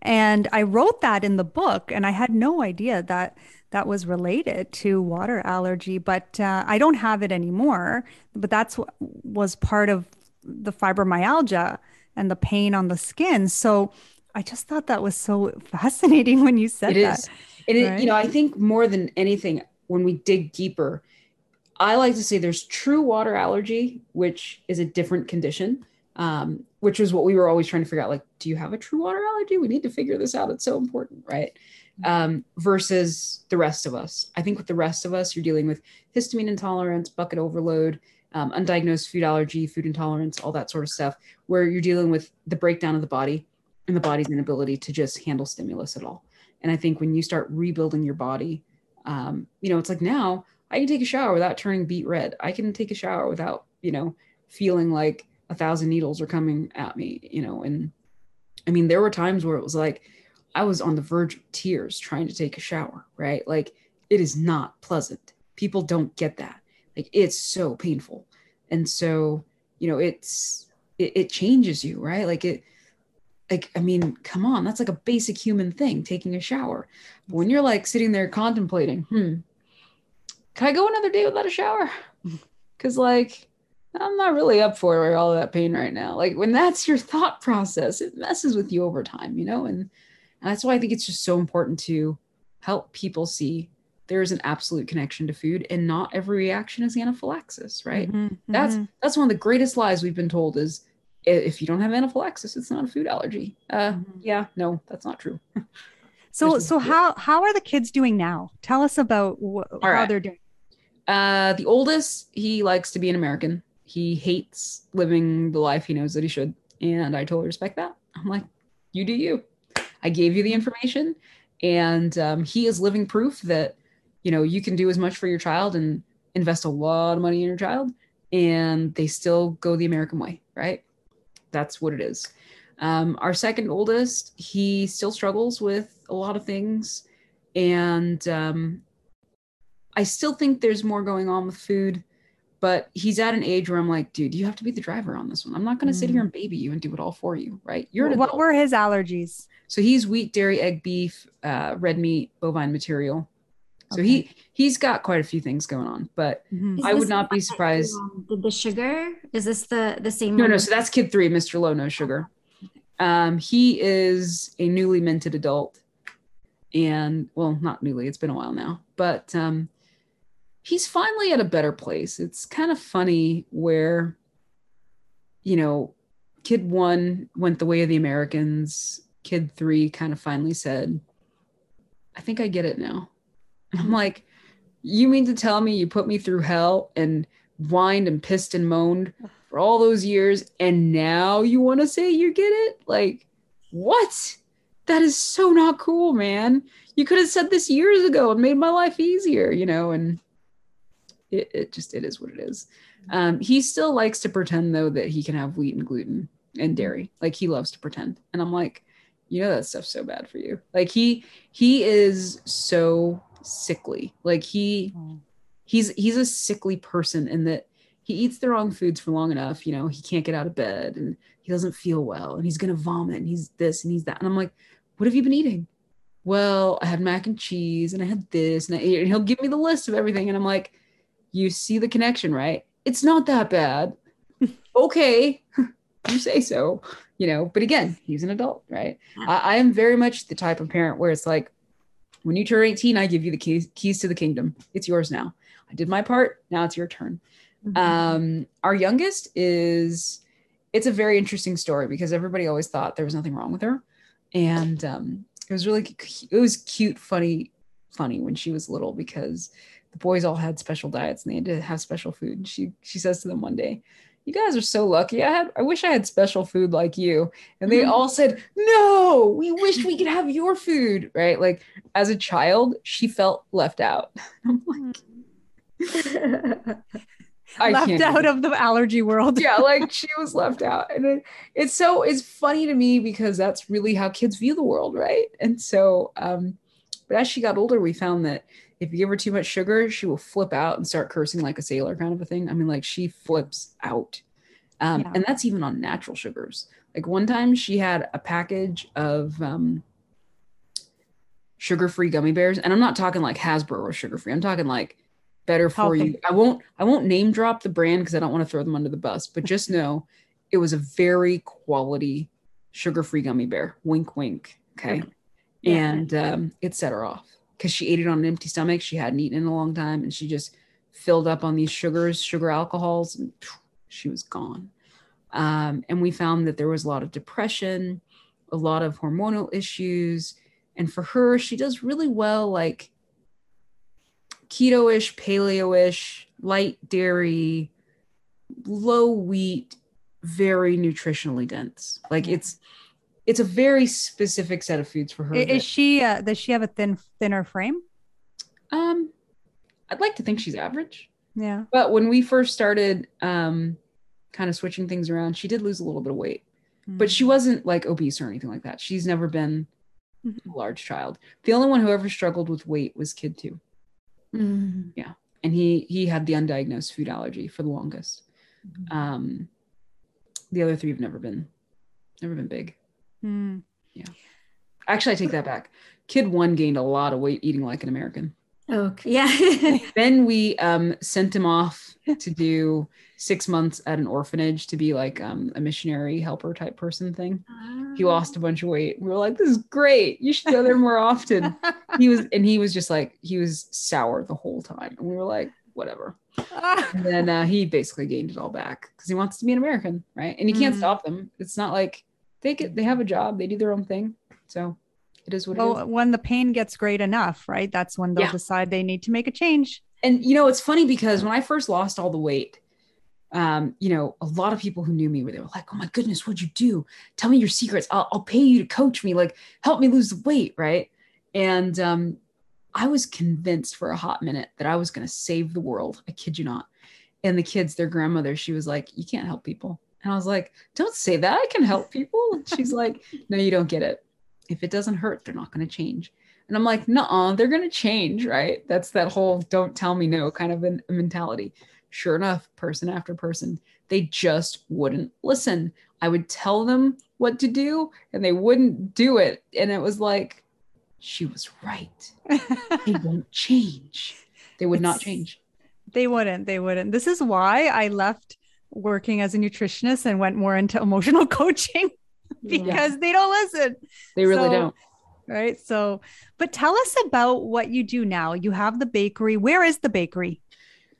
And I wrote that in the book, and I had no idea that that was related to water allergy, but uh, I don't have it anymore. But that's what was part of the fibromyalgia and the pain on the skin. So I just thought that was so fascinating when you said It that. is. And it, right? you know, I think more than anything, when we dig deeper, I like to say there's true water allergy, which is a different condition, um, which is what we were always trying to figure out. Like, do you have a true water allergy? We need to figure this out. It's so important, right? Um, versus the rest of us. I think with the rest of us, you're dealing with histamine intolerance, bucket overload, um, undiagnosed food allergy, food intolerance, all that sort of stuff, where you're dealing with the breakdown of the body and the body's inability to just handle stimulus at all. And I think when you start rebuilding your body, um, you know, it's like now I can take a shower without turning beet red. I can take a shower without, you know, feeling like a thousand needles are coming at me, you know. And I mean, there were times where it was like I was on the verge of tears trying to take a shower, right? Like it is not pleasant. People don't get that. Like it's so painful. And so, you know, it's it, it changes you, right? Like it like I mean, come on, that's like a basic human thing, taking a shower. But when you're like sitting there contemplating, hmm, can I go another day without a shower? Because like I'm not really up for all that pain right now. Like when that's your thought process, it messes with you over time, you know? And, and that's why I think it's just so important to help people see there is an absolute connection to food and not every reaction is anaphylaxis, right? Mhm, That's mhm. that's one of the greatest lies we've been told is if you don't have anaphylaxis, it's not a food allergy. Uh, Mhm. yeah, no, that's not true. So, so how how are the kids doing now? Tell us about wh- how right. they're doing. Uh, the oldest, he likes to be an American. He hates living the life he knows that he should, and I totally respect that. I'm like, you do you. I gave you the information, and um, he is living proof that you know you can do as much for your child and invest a lot of money in your child, and they still go the American way, right? That's what it is. Um, our second oldest, he still struggles with a lot of things, and um, I still think there's more going on with food, but he's at an age where I'm like, dude, you have to be the driver on this one. I'm not going to sit here and baby you and do it all for you, right? You're what adult. were his allergies? so he's wheat, dairy, egg, beef, uh, red meat, bovine material. So he he's got quite a few things going on, but Mhm. I would not be surprised. you, um, did the sugar? Is this the the same? no, one no. So that's kid three, Mr. Low No Sugar. Um, he is a newly minted adult, and well, not newly. It's been a while now, but um, he's finally at a better place. It's kind of funny where, you know, kid one went the way of the Americans. Kid three kind of finally said, "I think I get it now." I'm like, "You mean to tell me you put me through hell and whined and pissed and moaned for all those years, and now you want to say you get it? Like, what? That is so not cool, man. You could have said this years ago and made my life easier, you know, and it, it just it is what it is. Um, he still likes to pretend though that he can have wheat and gluten and dairy. Like he loves to pretend. And I'm like, you know that stuff's so bad for you. Like he he is so sickly. Like he Oh. he's he's a sickly person in that he eats the wrong foods for long enough you know he can't get out of bed and he doesn't feel well and he's gonna vomit and he's this and he's that. And i'm like what have you been eating? Well i had mac and cheese and i had this and, I, and he'll give me the list of everything and i'm like you see the connection right? It's not that bad. Okay you say so you know but again he's an adult right? I, I am very much the type of parent where it's like When you turn 18, I give you the keys, keys to the kingdom. It's yours now. I did my part. Now it's your turn. Mhm. Um, our youngest is, it's a very interesting story because everybody always thought there was nothing wrong with her. And um, it was really, it was cute, funny, funny when she was little because the boys all had special diets and they had to have special food. And she, she says to them one day, you guys are so lucky. I had, I wish I had special food like you. And they Mhm. all said, no, we wish we could have your food. Right. Like as a child, she felt left out. I'm like, I Left can't out of the allergy world. yeah, like she was left out. And it, it's so it's funny to me because that's really how kids view the world, right? And so um but as she got older, we found that if you give her too much sugar, she will flip out and start cursing like a sailor kind of a thing. I mean, like she flips out. Um, Yeah. and that's even on natural sugars. Like one time she had a package of um sugar-free gummy bears, and I'm not talking like Haribo or sugar-free. I'm talking like better for you. I won't I won't name drop the brand because I don't want to throw them under the bus, but just know it was a very quality sugar-free gummy bear. Wink wink. Okay. Yeah. And um, it set her off because she ate it on an empty stomach. She hadn't eaten in a long time and she just filled up on these sugars, sugar alcohols, and phew, she was gone. Um, and we found that there was a lot of depression, a lot of hormonal issues. And for her, she does really well, like keto ish, paleo ish, light dairy, low wheat, very nutritionally dense. Like it's, it's a very specific set of foods for her. Is, that- Is she? Uh, does she have a thin, thinner frame? um, I'd like to think she's average. Yeah. But when we first started um, kind of switching things around, she did lose a little bit of weight. But she wasn't like obese or anything like that. She's never been Mhm. a large child. The only one who ever struggled with weight was kid two. Mhm. And he he had the undiagnosed food allergy for the longest. Mm-hmm. Um, the other three have never been never been big. Mm. Yeah. Actually, I take that back. Kid one gained a lot of weight eating like an American. Okay. Yeah. then we um, sent him off to do six months at an orphanage to be like um, a missionary helper type person thing. He lost a bunch of weight. We were like, "This is great. You should go there more often." he was, and he was just like, he was sour the whole time, and we were like, "Whatever." And then uh, he basically gained it all back because he wants to be an American, right? And you can't Mhm. stop them. It's not like they get they have a job, they do their own thing, so it is what it is. well, when the pain gets great enough, right? That's when they'll Yeah. decide they need to make a change. and you know it's funny because when i first lost all the weight um you know a lot of people who knew me were they were like oh my goodness what'd you do tell me your secrets i'll, I'll pay you to coach me like help me lose the weight right and um i was convinced for a hot minute that i was going to save the world i kid you not and the kids their grandmother she was like you can't help people and i was like don't say that i can help people and she's like no you don't get it if it doesn't hurt they're not going to change and I'm like, nah, they're going to change, right? That's that whole don't tell me no kind of a mentality. Sure enough, person after person, they just wouldn't listen. I would tell them what to do and they wouldn't do it. And it was like, she was right. They won't change. They would not change. They wouldn't. They wouldn't. This is why I left working as a nutritionist and went more into emotional coaching because they don't listen. They really So- don't. Right. So, but tell us about what you do now. You have the bakery. Where is the bakery?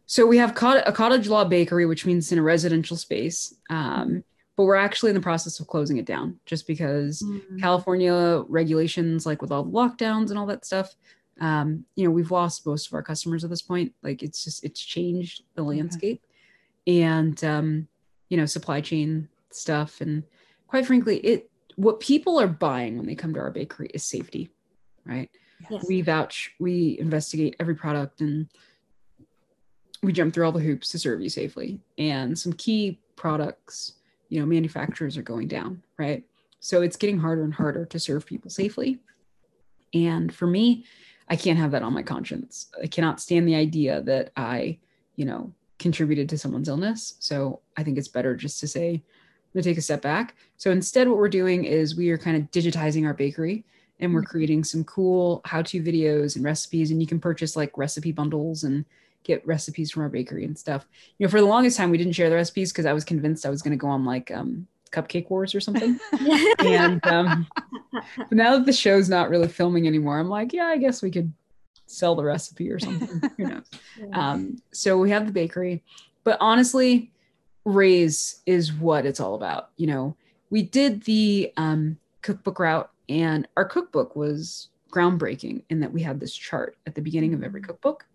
So we have a cottage law bakery, which means it's in a residential space. Um, but we're actually in the process of closing it down just because California regulations, like with all the lockdowns and all that stuff, um, you know, we've lost most of our customers at this point. Like it's just it's changed the landscape, and um, you know, supply chain stuff, and quite frankly, it what people are buying when they come to our bakery is safety, right? Yes. We vouch, we investigate every product, and we jump through all the hoops to serve you safely. And some key products, you know, manufacturers are going down, right? So it's getting harder and harder to serve people safely. And for me, I can't have that on my conscience. I cannot stand the idea that I, you know, contributed to someone's illness. So I think it's better just to say, I'm going to take a step back. So instead, what we're doing is we are kind of digitizing our bakery and we're creating some cool how to videos and recipes. And you can purchase like recipe bundles and get recipes from our bakery and stuff. You know, for the longest time, we didn't share the recipes because I was convinced I was going to go on like um, Cupcake Wars or something. and um, but now that the show's not really filming anymore, I'm like, yeah, I guess we could sell the recipe or something. Who knows? Um, so we have the bakery, but honestly, Raise is what it's all about. You know, we did the um, cookbook route, and our cookbook was groundbreaking in that we had this chart at the beginning of every cookbook.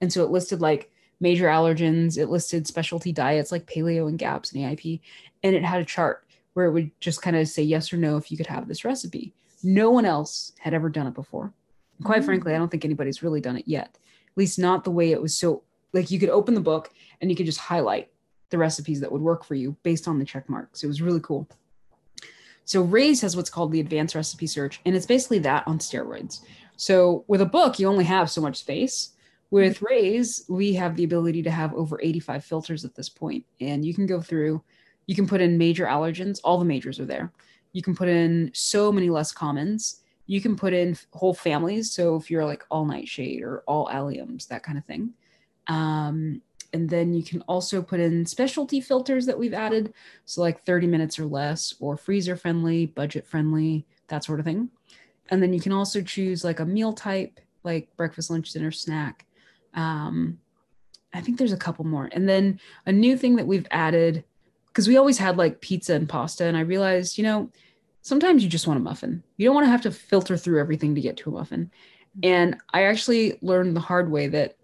And so it listed like major allergens, it listed specialty diets like paleo and GAPS and AIP, and it had a chart where it would just kind of say yes or no if you could have this recipe. No one else had ever done it before. Quite mm-hmm. frankly, I don't think anybody's really done it yet. At least not the way it was so like you could open the book and you could just highlight the recipes that would work for you based on the check marks. It was really cool. So Raise has what's called the advanced recipe search, and it's basically that on steroids. So with a book, you only have so much space. With Raise, we have the ability to have over 85 filters at this point, and you can go through. You can put in major allergens; all the majors are there. You can put in so many less commons. You can put in whole families. So if you're like all nightshade or all alliums, that kind of thing. Um, and then you can also put in specialty filters that we've added. So, like 30 minutes or less, or freezer friendly, budget friendly, that sort of thing. And then you can also choose like a meal type, like breakfast, lunch, dinner, snack. Um, I think there's a couple more. And then a new thing that we've added, because we always had like pizza and pasta. And I realized, you know, sometimes you just want a muffin. You don't want to have to filter through everything to get to a muffin. And I actually learned the hard way that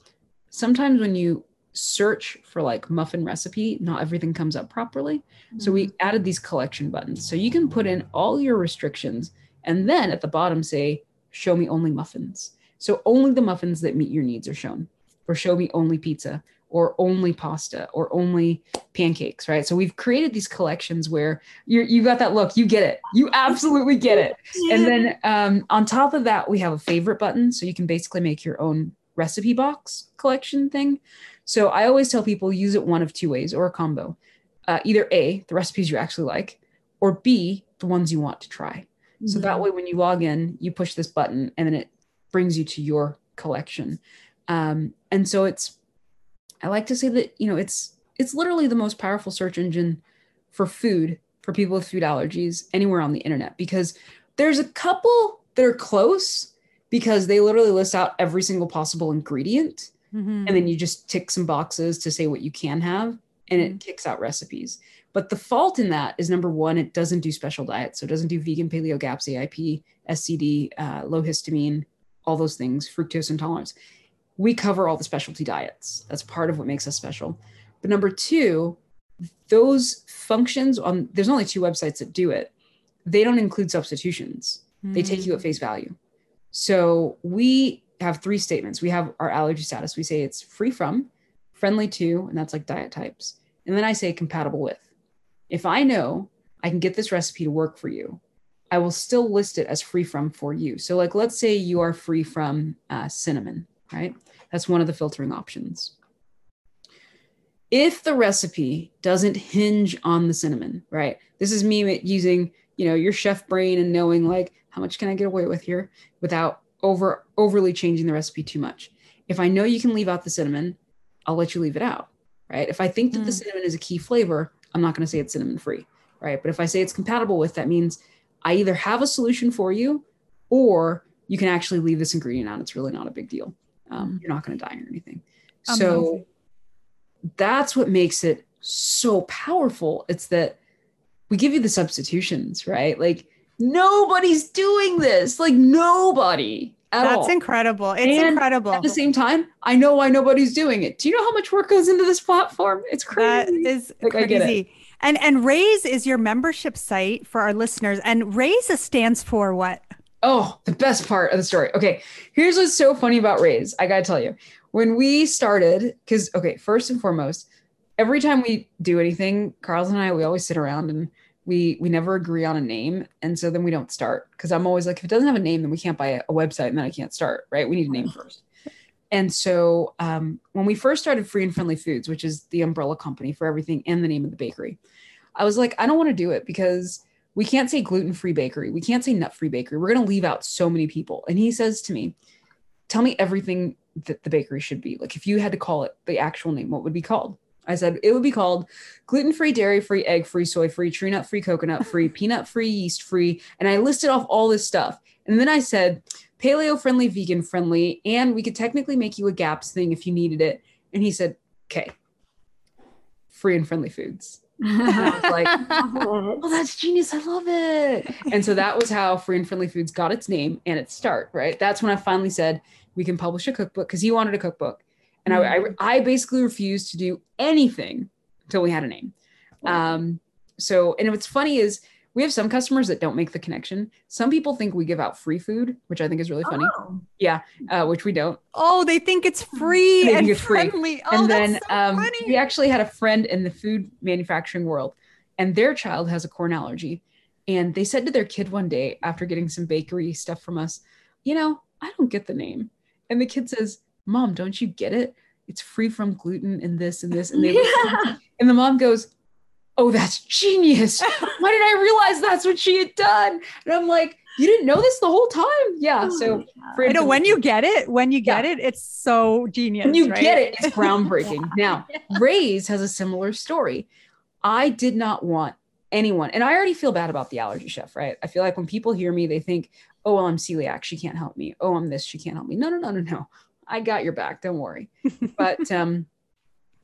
sometimes when you search for like muffin recipe, not everything comes up properly. Mm-hmm. So we mm-hmm. added these collection buttons. So you can put in all your restrictions and then at the bottom say, show me only muffins. So only the muffins that meet your needs are shown, or show me only pizza, or only pasta, or only pancakes, right? So we've created these collections where you you got that look, you get it, you absolutely get it. And then um, on top of that, we have a favorite button, so you can basically make your own recipe box collection thing. So I always tell people use it one of two ways or a combo. Uh, either A, the recipes you actually like, or B, the ones you want to try. Mm-hmm. So that way, when you log in, you push this button and then it brings you to your collection. Um, and so it's, I like to say that, you know, it's, it's literally the most powerful search engine for food for people with food allergies anywhere on the internet because there's a couple that are close because they literally list out every single possible ingredient Mm-hmm. And then you just tick some boxes to say what you can have and it mm-hmm. kicks out recipes. But the fault in that is number one, it doesn't do special diets. So it doesn't do vegan, paleo, GAPS, AIP, SCD, uh, low histamine, all those things, fructose intolerance. We cover all the specialty diets. That's part of what makes us special. But number two, those functions on there's only two websites that do it. They don't include substitutions. Mm-hmm. They take you at mm. face value. So we have three statements. We have our allergy status. We say it's free from, friendly to, and that's like diet types. And then I say compatible with. If I know I can get this recipe to work for you, I will still list it as free from for you. So, like, let's say you are free from uh, cinnamon, right? That's one of the filtering options. If the recipe doesn't hinge on the cinnamon, right? This is me using, you know, your chef brain and knowing like how much can I get away with here without over overly changing the recipe too much. If I know you can leave out the cinnamon, I'll let you leave it out, right? If I think that mm. the cinnamon is a key flavor, I'm not going to say it's cinnamon free, right? But if I say it's compatible with, that means I either have a solution for you, or you can actually leave this ingredient out. It's really not a big deal. Um, mm. you're not going to die or anything. Amazing. So that's what makes it so powerful. It's that we give you the substitutions, right? Like Nobody's doing this. Like nobody. That's all. incredible. It's and incredible. At the same time, I know why nobody's doing it. Do you know how much work goes into this platform? It's crazy. That is like, crazy. And and Raise is your membership site for our listeners. And Raise stands for what? Oh, the best part of the story. Okay, here's what's so funny about Raise. I gotta tell you, when we started, because okay, first and foremost, every time we do anything, Carlos and I, we always sit around and we we never agree on a name and so then we don't start because i'm always like if it doesn't have a name then we can't buy a, a website and then i can't start right we need a name first and so um, when we first started free and friendly foods which is the umbrella company for everything and the name of the bakery i was like i don't want to do it because we can't say gluten-free bakery we can't say nut-free bakery we're going to leave out so many people and he says to me tell me everything that the bakery should be like if you had to call it the actual name what would be called I said it would be called gluten free, dairy free, egg free, soy free, tree nut free, coconut free, peanut free, yeast free. And I listed off all this stuff. And then I said paleo friendly, vegan friendly, and we could technically make you a GAPS thing if you needed it. And he said, okay, free and friendly foods. And I was like, oh, that's genius. I love it. And so that was how Free and Friendly Foods got its name and its start, right? That's when I finally said we can publish a cookbook because he wanted a cookbook. And I, I, I basically refused to do anything until we had a name. Um, so, and what's funny is we have some customers that don't make the connection. Some people think we give out free food, which I think is really funny. Oh. Yeah, uh, which we don't. Oh, they think it's free They and it's free. friendly. Oh, and then that's so um, funny. we actually had a friend in the food manufacturing world, and their child has a corn allergy. And they said to their kid one day after getting some bakery stuff from us, you know, I don't get the name. And the kid says, Mom, don't you get it? It's free from gluten and this and this. And they Yeah. and the mom goes, Oh, that's genius. Why did I realize that's what she had done? And I'm like, You didn't know this the whole time? Yeah. So I know when you get it, when you get it, it's so genius. when you right? get it, it's groundbreaking. Now, Raise has a similar story. I did not want anyone, and I already feel bad about the allergy chef, right? I feel like when people hear me, they think, oh, well, I'm celiac. She can't help me. Oh, I'm this. She can't help me. No, no, no, no, no. I got your back. Don't worry. but um,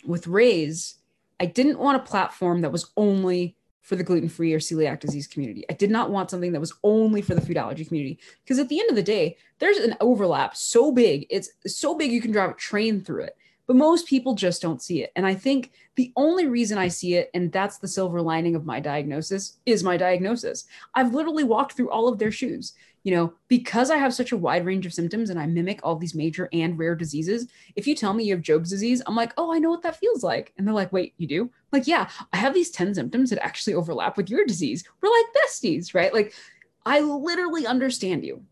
with Raise, I didn't want a platform that was only for the gluten free or celiac disease community. I did not want something that was only for the food allergy community because at the end of the day, there's an overlap so big. It's so big you can drive a train through it. But most people just don't see it. And I think the only reason I see it, and that's the silver lining of my diagnosis, is my diagnosis. I've literally walked through all of their shoes. You know, because I have such a wide range of symptoms and I mimic all these major and rare diseases. If you tell me you have Job's disease, I'm like, oh, I know what that feels like. And they're like, wait, you do? I'm like, yeah, I have these 10 symptoms that actually overlap with your disease. We're like besties, right? Like, I literally understand you.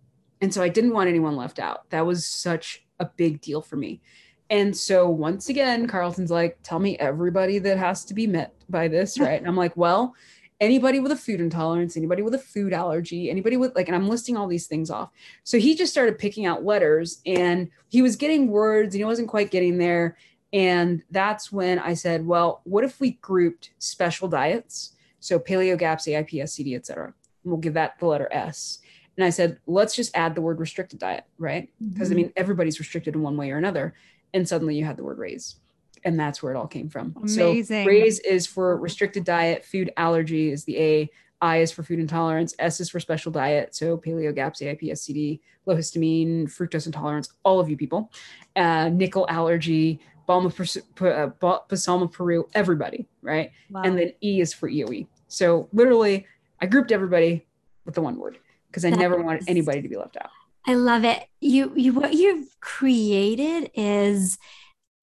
And so I didn't want anyone left out. That was such a big deal for me. And so once again, Carlton's like, tell me everybody that has to be met by this, right? And I'm like, well, anybody with a food intolerance, anybody with a food allergy, anybody with like, and I'm listing all these things off. So he just started picking out letters and he was getting words and he wasn't quite getting there. And that's when I said, well, what if we grouped special diets? So paleo, GAPS, AIP, SCD, et cetera. And we'll give that the letter S. And I said, let's just add the word restricted diet, right? Because I mm-hmm. mean, everybody's restricted in one way or another. And suddenly you had the word raise. And that's where it all came from. Amazing. So raise is for restricted diet, food allergy is the A, I is for food intolerance, S is for special diet. So paleo, GAPS, AIP, SCD, low histamine, fructose intolerance, all of you people, uh, nickel allergy, balm of uh, Ba- balsam Peru, everybody, right? Wow. And then E is for EOE. So literally, I grouped everybody with the one word because I never wanted anybody to be left out. I love it. You you what you've created is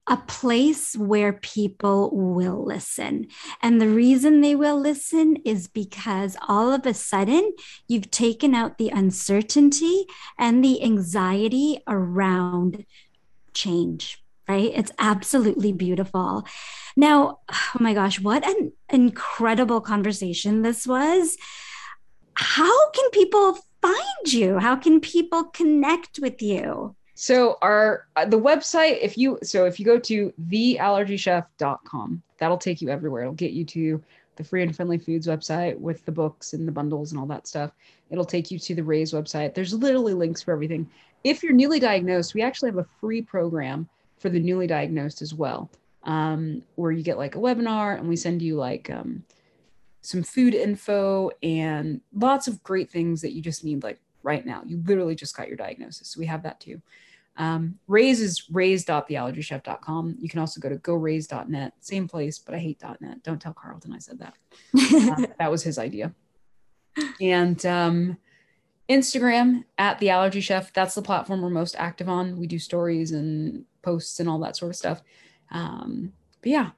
a place where people will listen. And the reason they will listen is because all of a sudden you've taken out the uncertainty and the anxiety around change, right? It's absolutely beautiful. Now, oh my gosh, what an incredible conversation this was. How can people find you? How can people connect with you? So our uh, the website, if you so if you go to theallergychef.com, that'll take you everywhere. It'll get you to the free and friendly foods website with the books and the bundles and all that stuff. It'll take you to the Raise website. There's literally links for everything. If you're newly diagnosed, we actually have a free program for the newly diagnosed as well, um, where you get like a webinar and we send you like um, some food info and lots of great things that you just need like right now. You literally just got your diagnosis. So we have that too. Um, Raise is raise.theallergychef.com. You can also go to goraise.net, same place, but I hate .net. Don't tell Carlton I said that. Um, that was his idea. And um, Instagram at the Allergy Chef. That's the platform we're most active on. We do stories and posts and all that sort of stuff. Um, but yeah,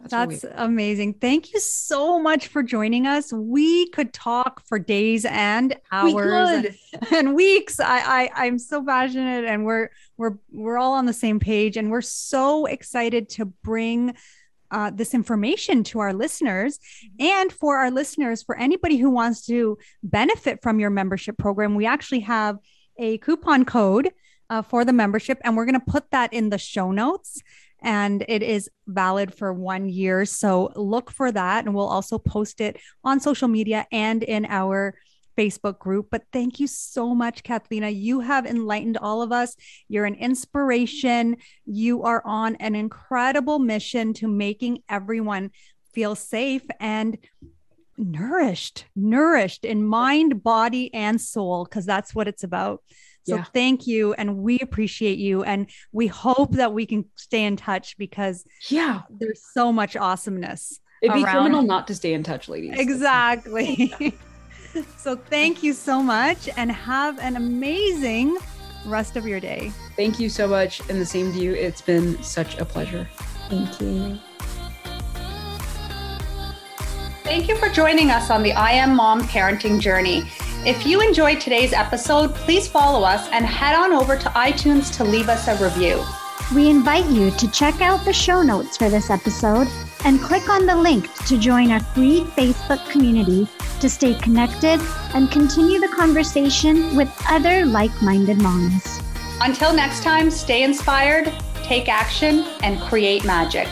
we- That's amazing. Thank you so much for joining us. We could talk for days and We hours and weeks. I, I I'm so passionate and we're we're we're all on the same page and we're so excited to bring uh, this information to our listeners and for our listeners for anybody who wants to benefit from your membership program we actually have a coupon code uh, for the membership and we're going to put that in the show notes and it is valid for one year. So look for that. And we'll also post it on social media and in our Facebook group. But thank you so much, Kathlena. You have enlightened all of us. You're an inspiration. You are on an incredible mission to making everyone feel safe and nourished, nourished in mind, body, and soul, because that's what it's about. So yeah. thank you. And we appreciate you. And we hope that we can stay in touch because yeah, there's so much awesomeness. It'd be criminal not to stay in touch, ladies. Exactly. so thank you so much and have an amazing rest of your day. Thank you so much. And the same to you. It's been such a pleasure. Thank you. Thank you for joining us on the I Am Mom parenting journey. If you enjoyed today's episode, please follow us and head on over to iTunes to leave us a review. We invite you to check out the show notes for this episode and click on the link to join our free Facebook community to stay connected and continue the conversation with other like minded moms. Until next time, stay inspired, take action, and create magic.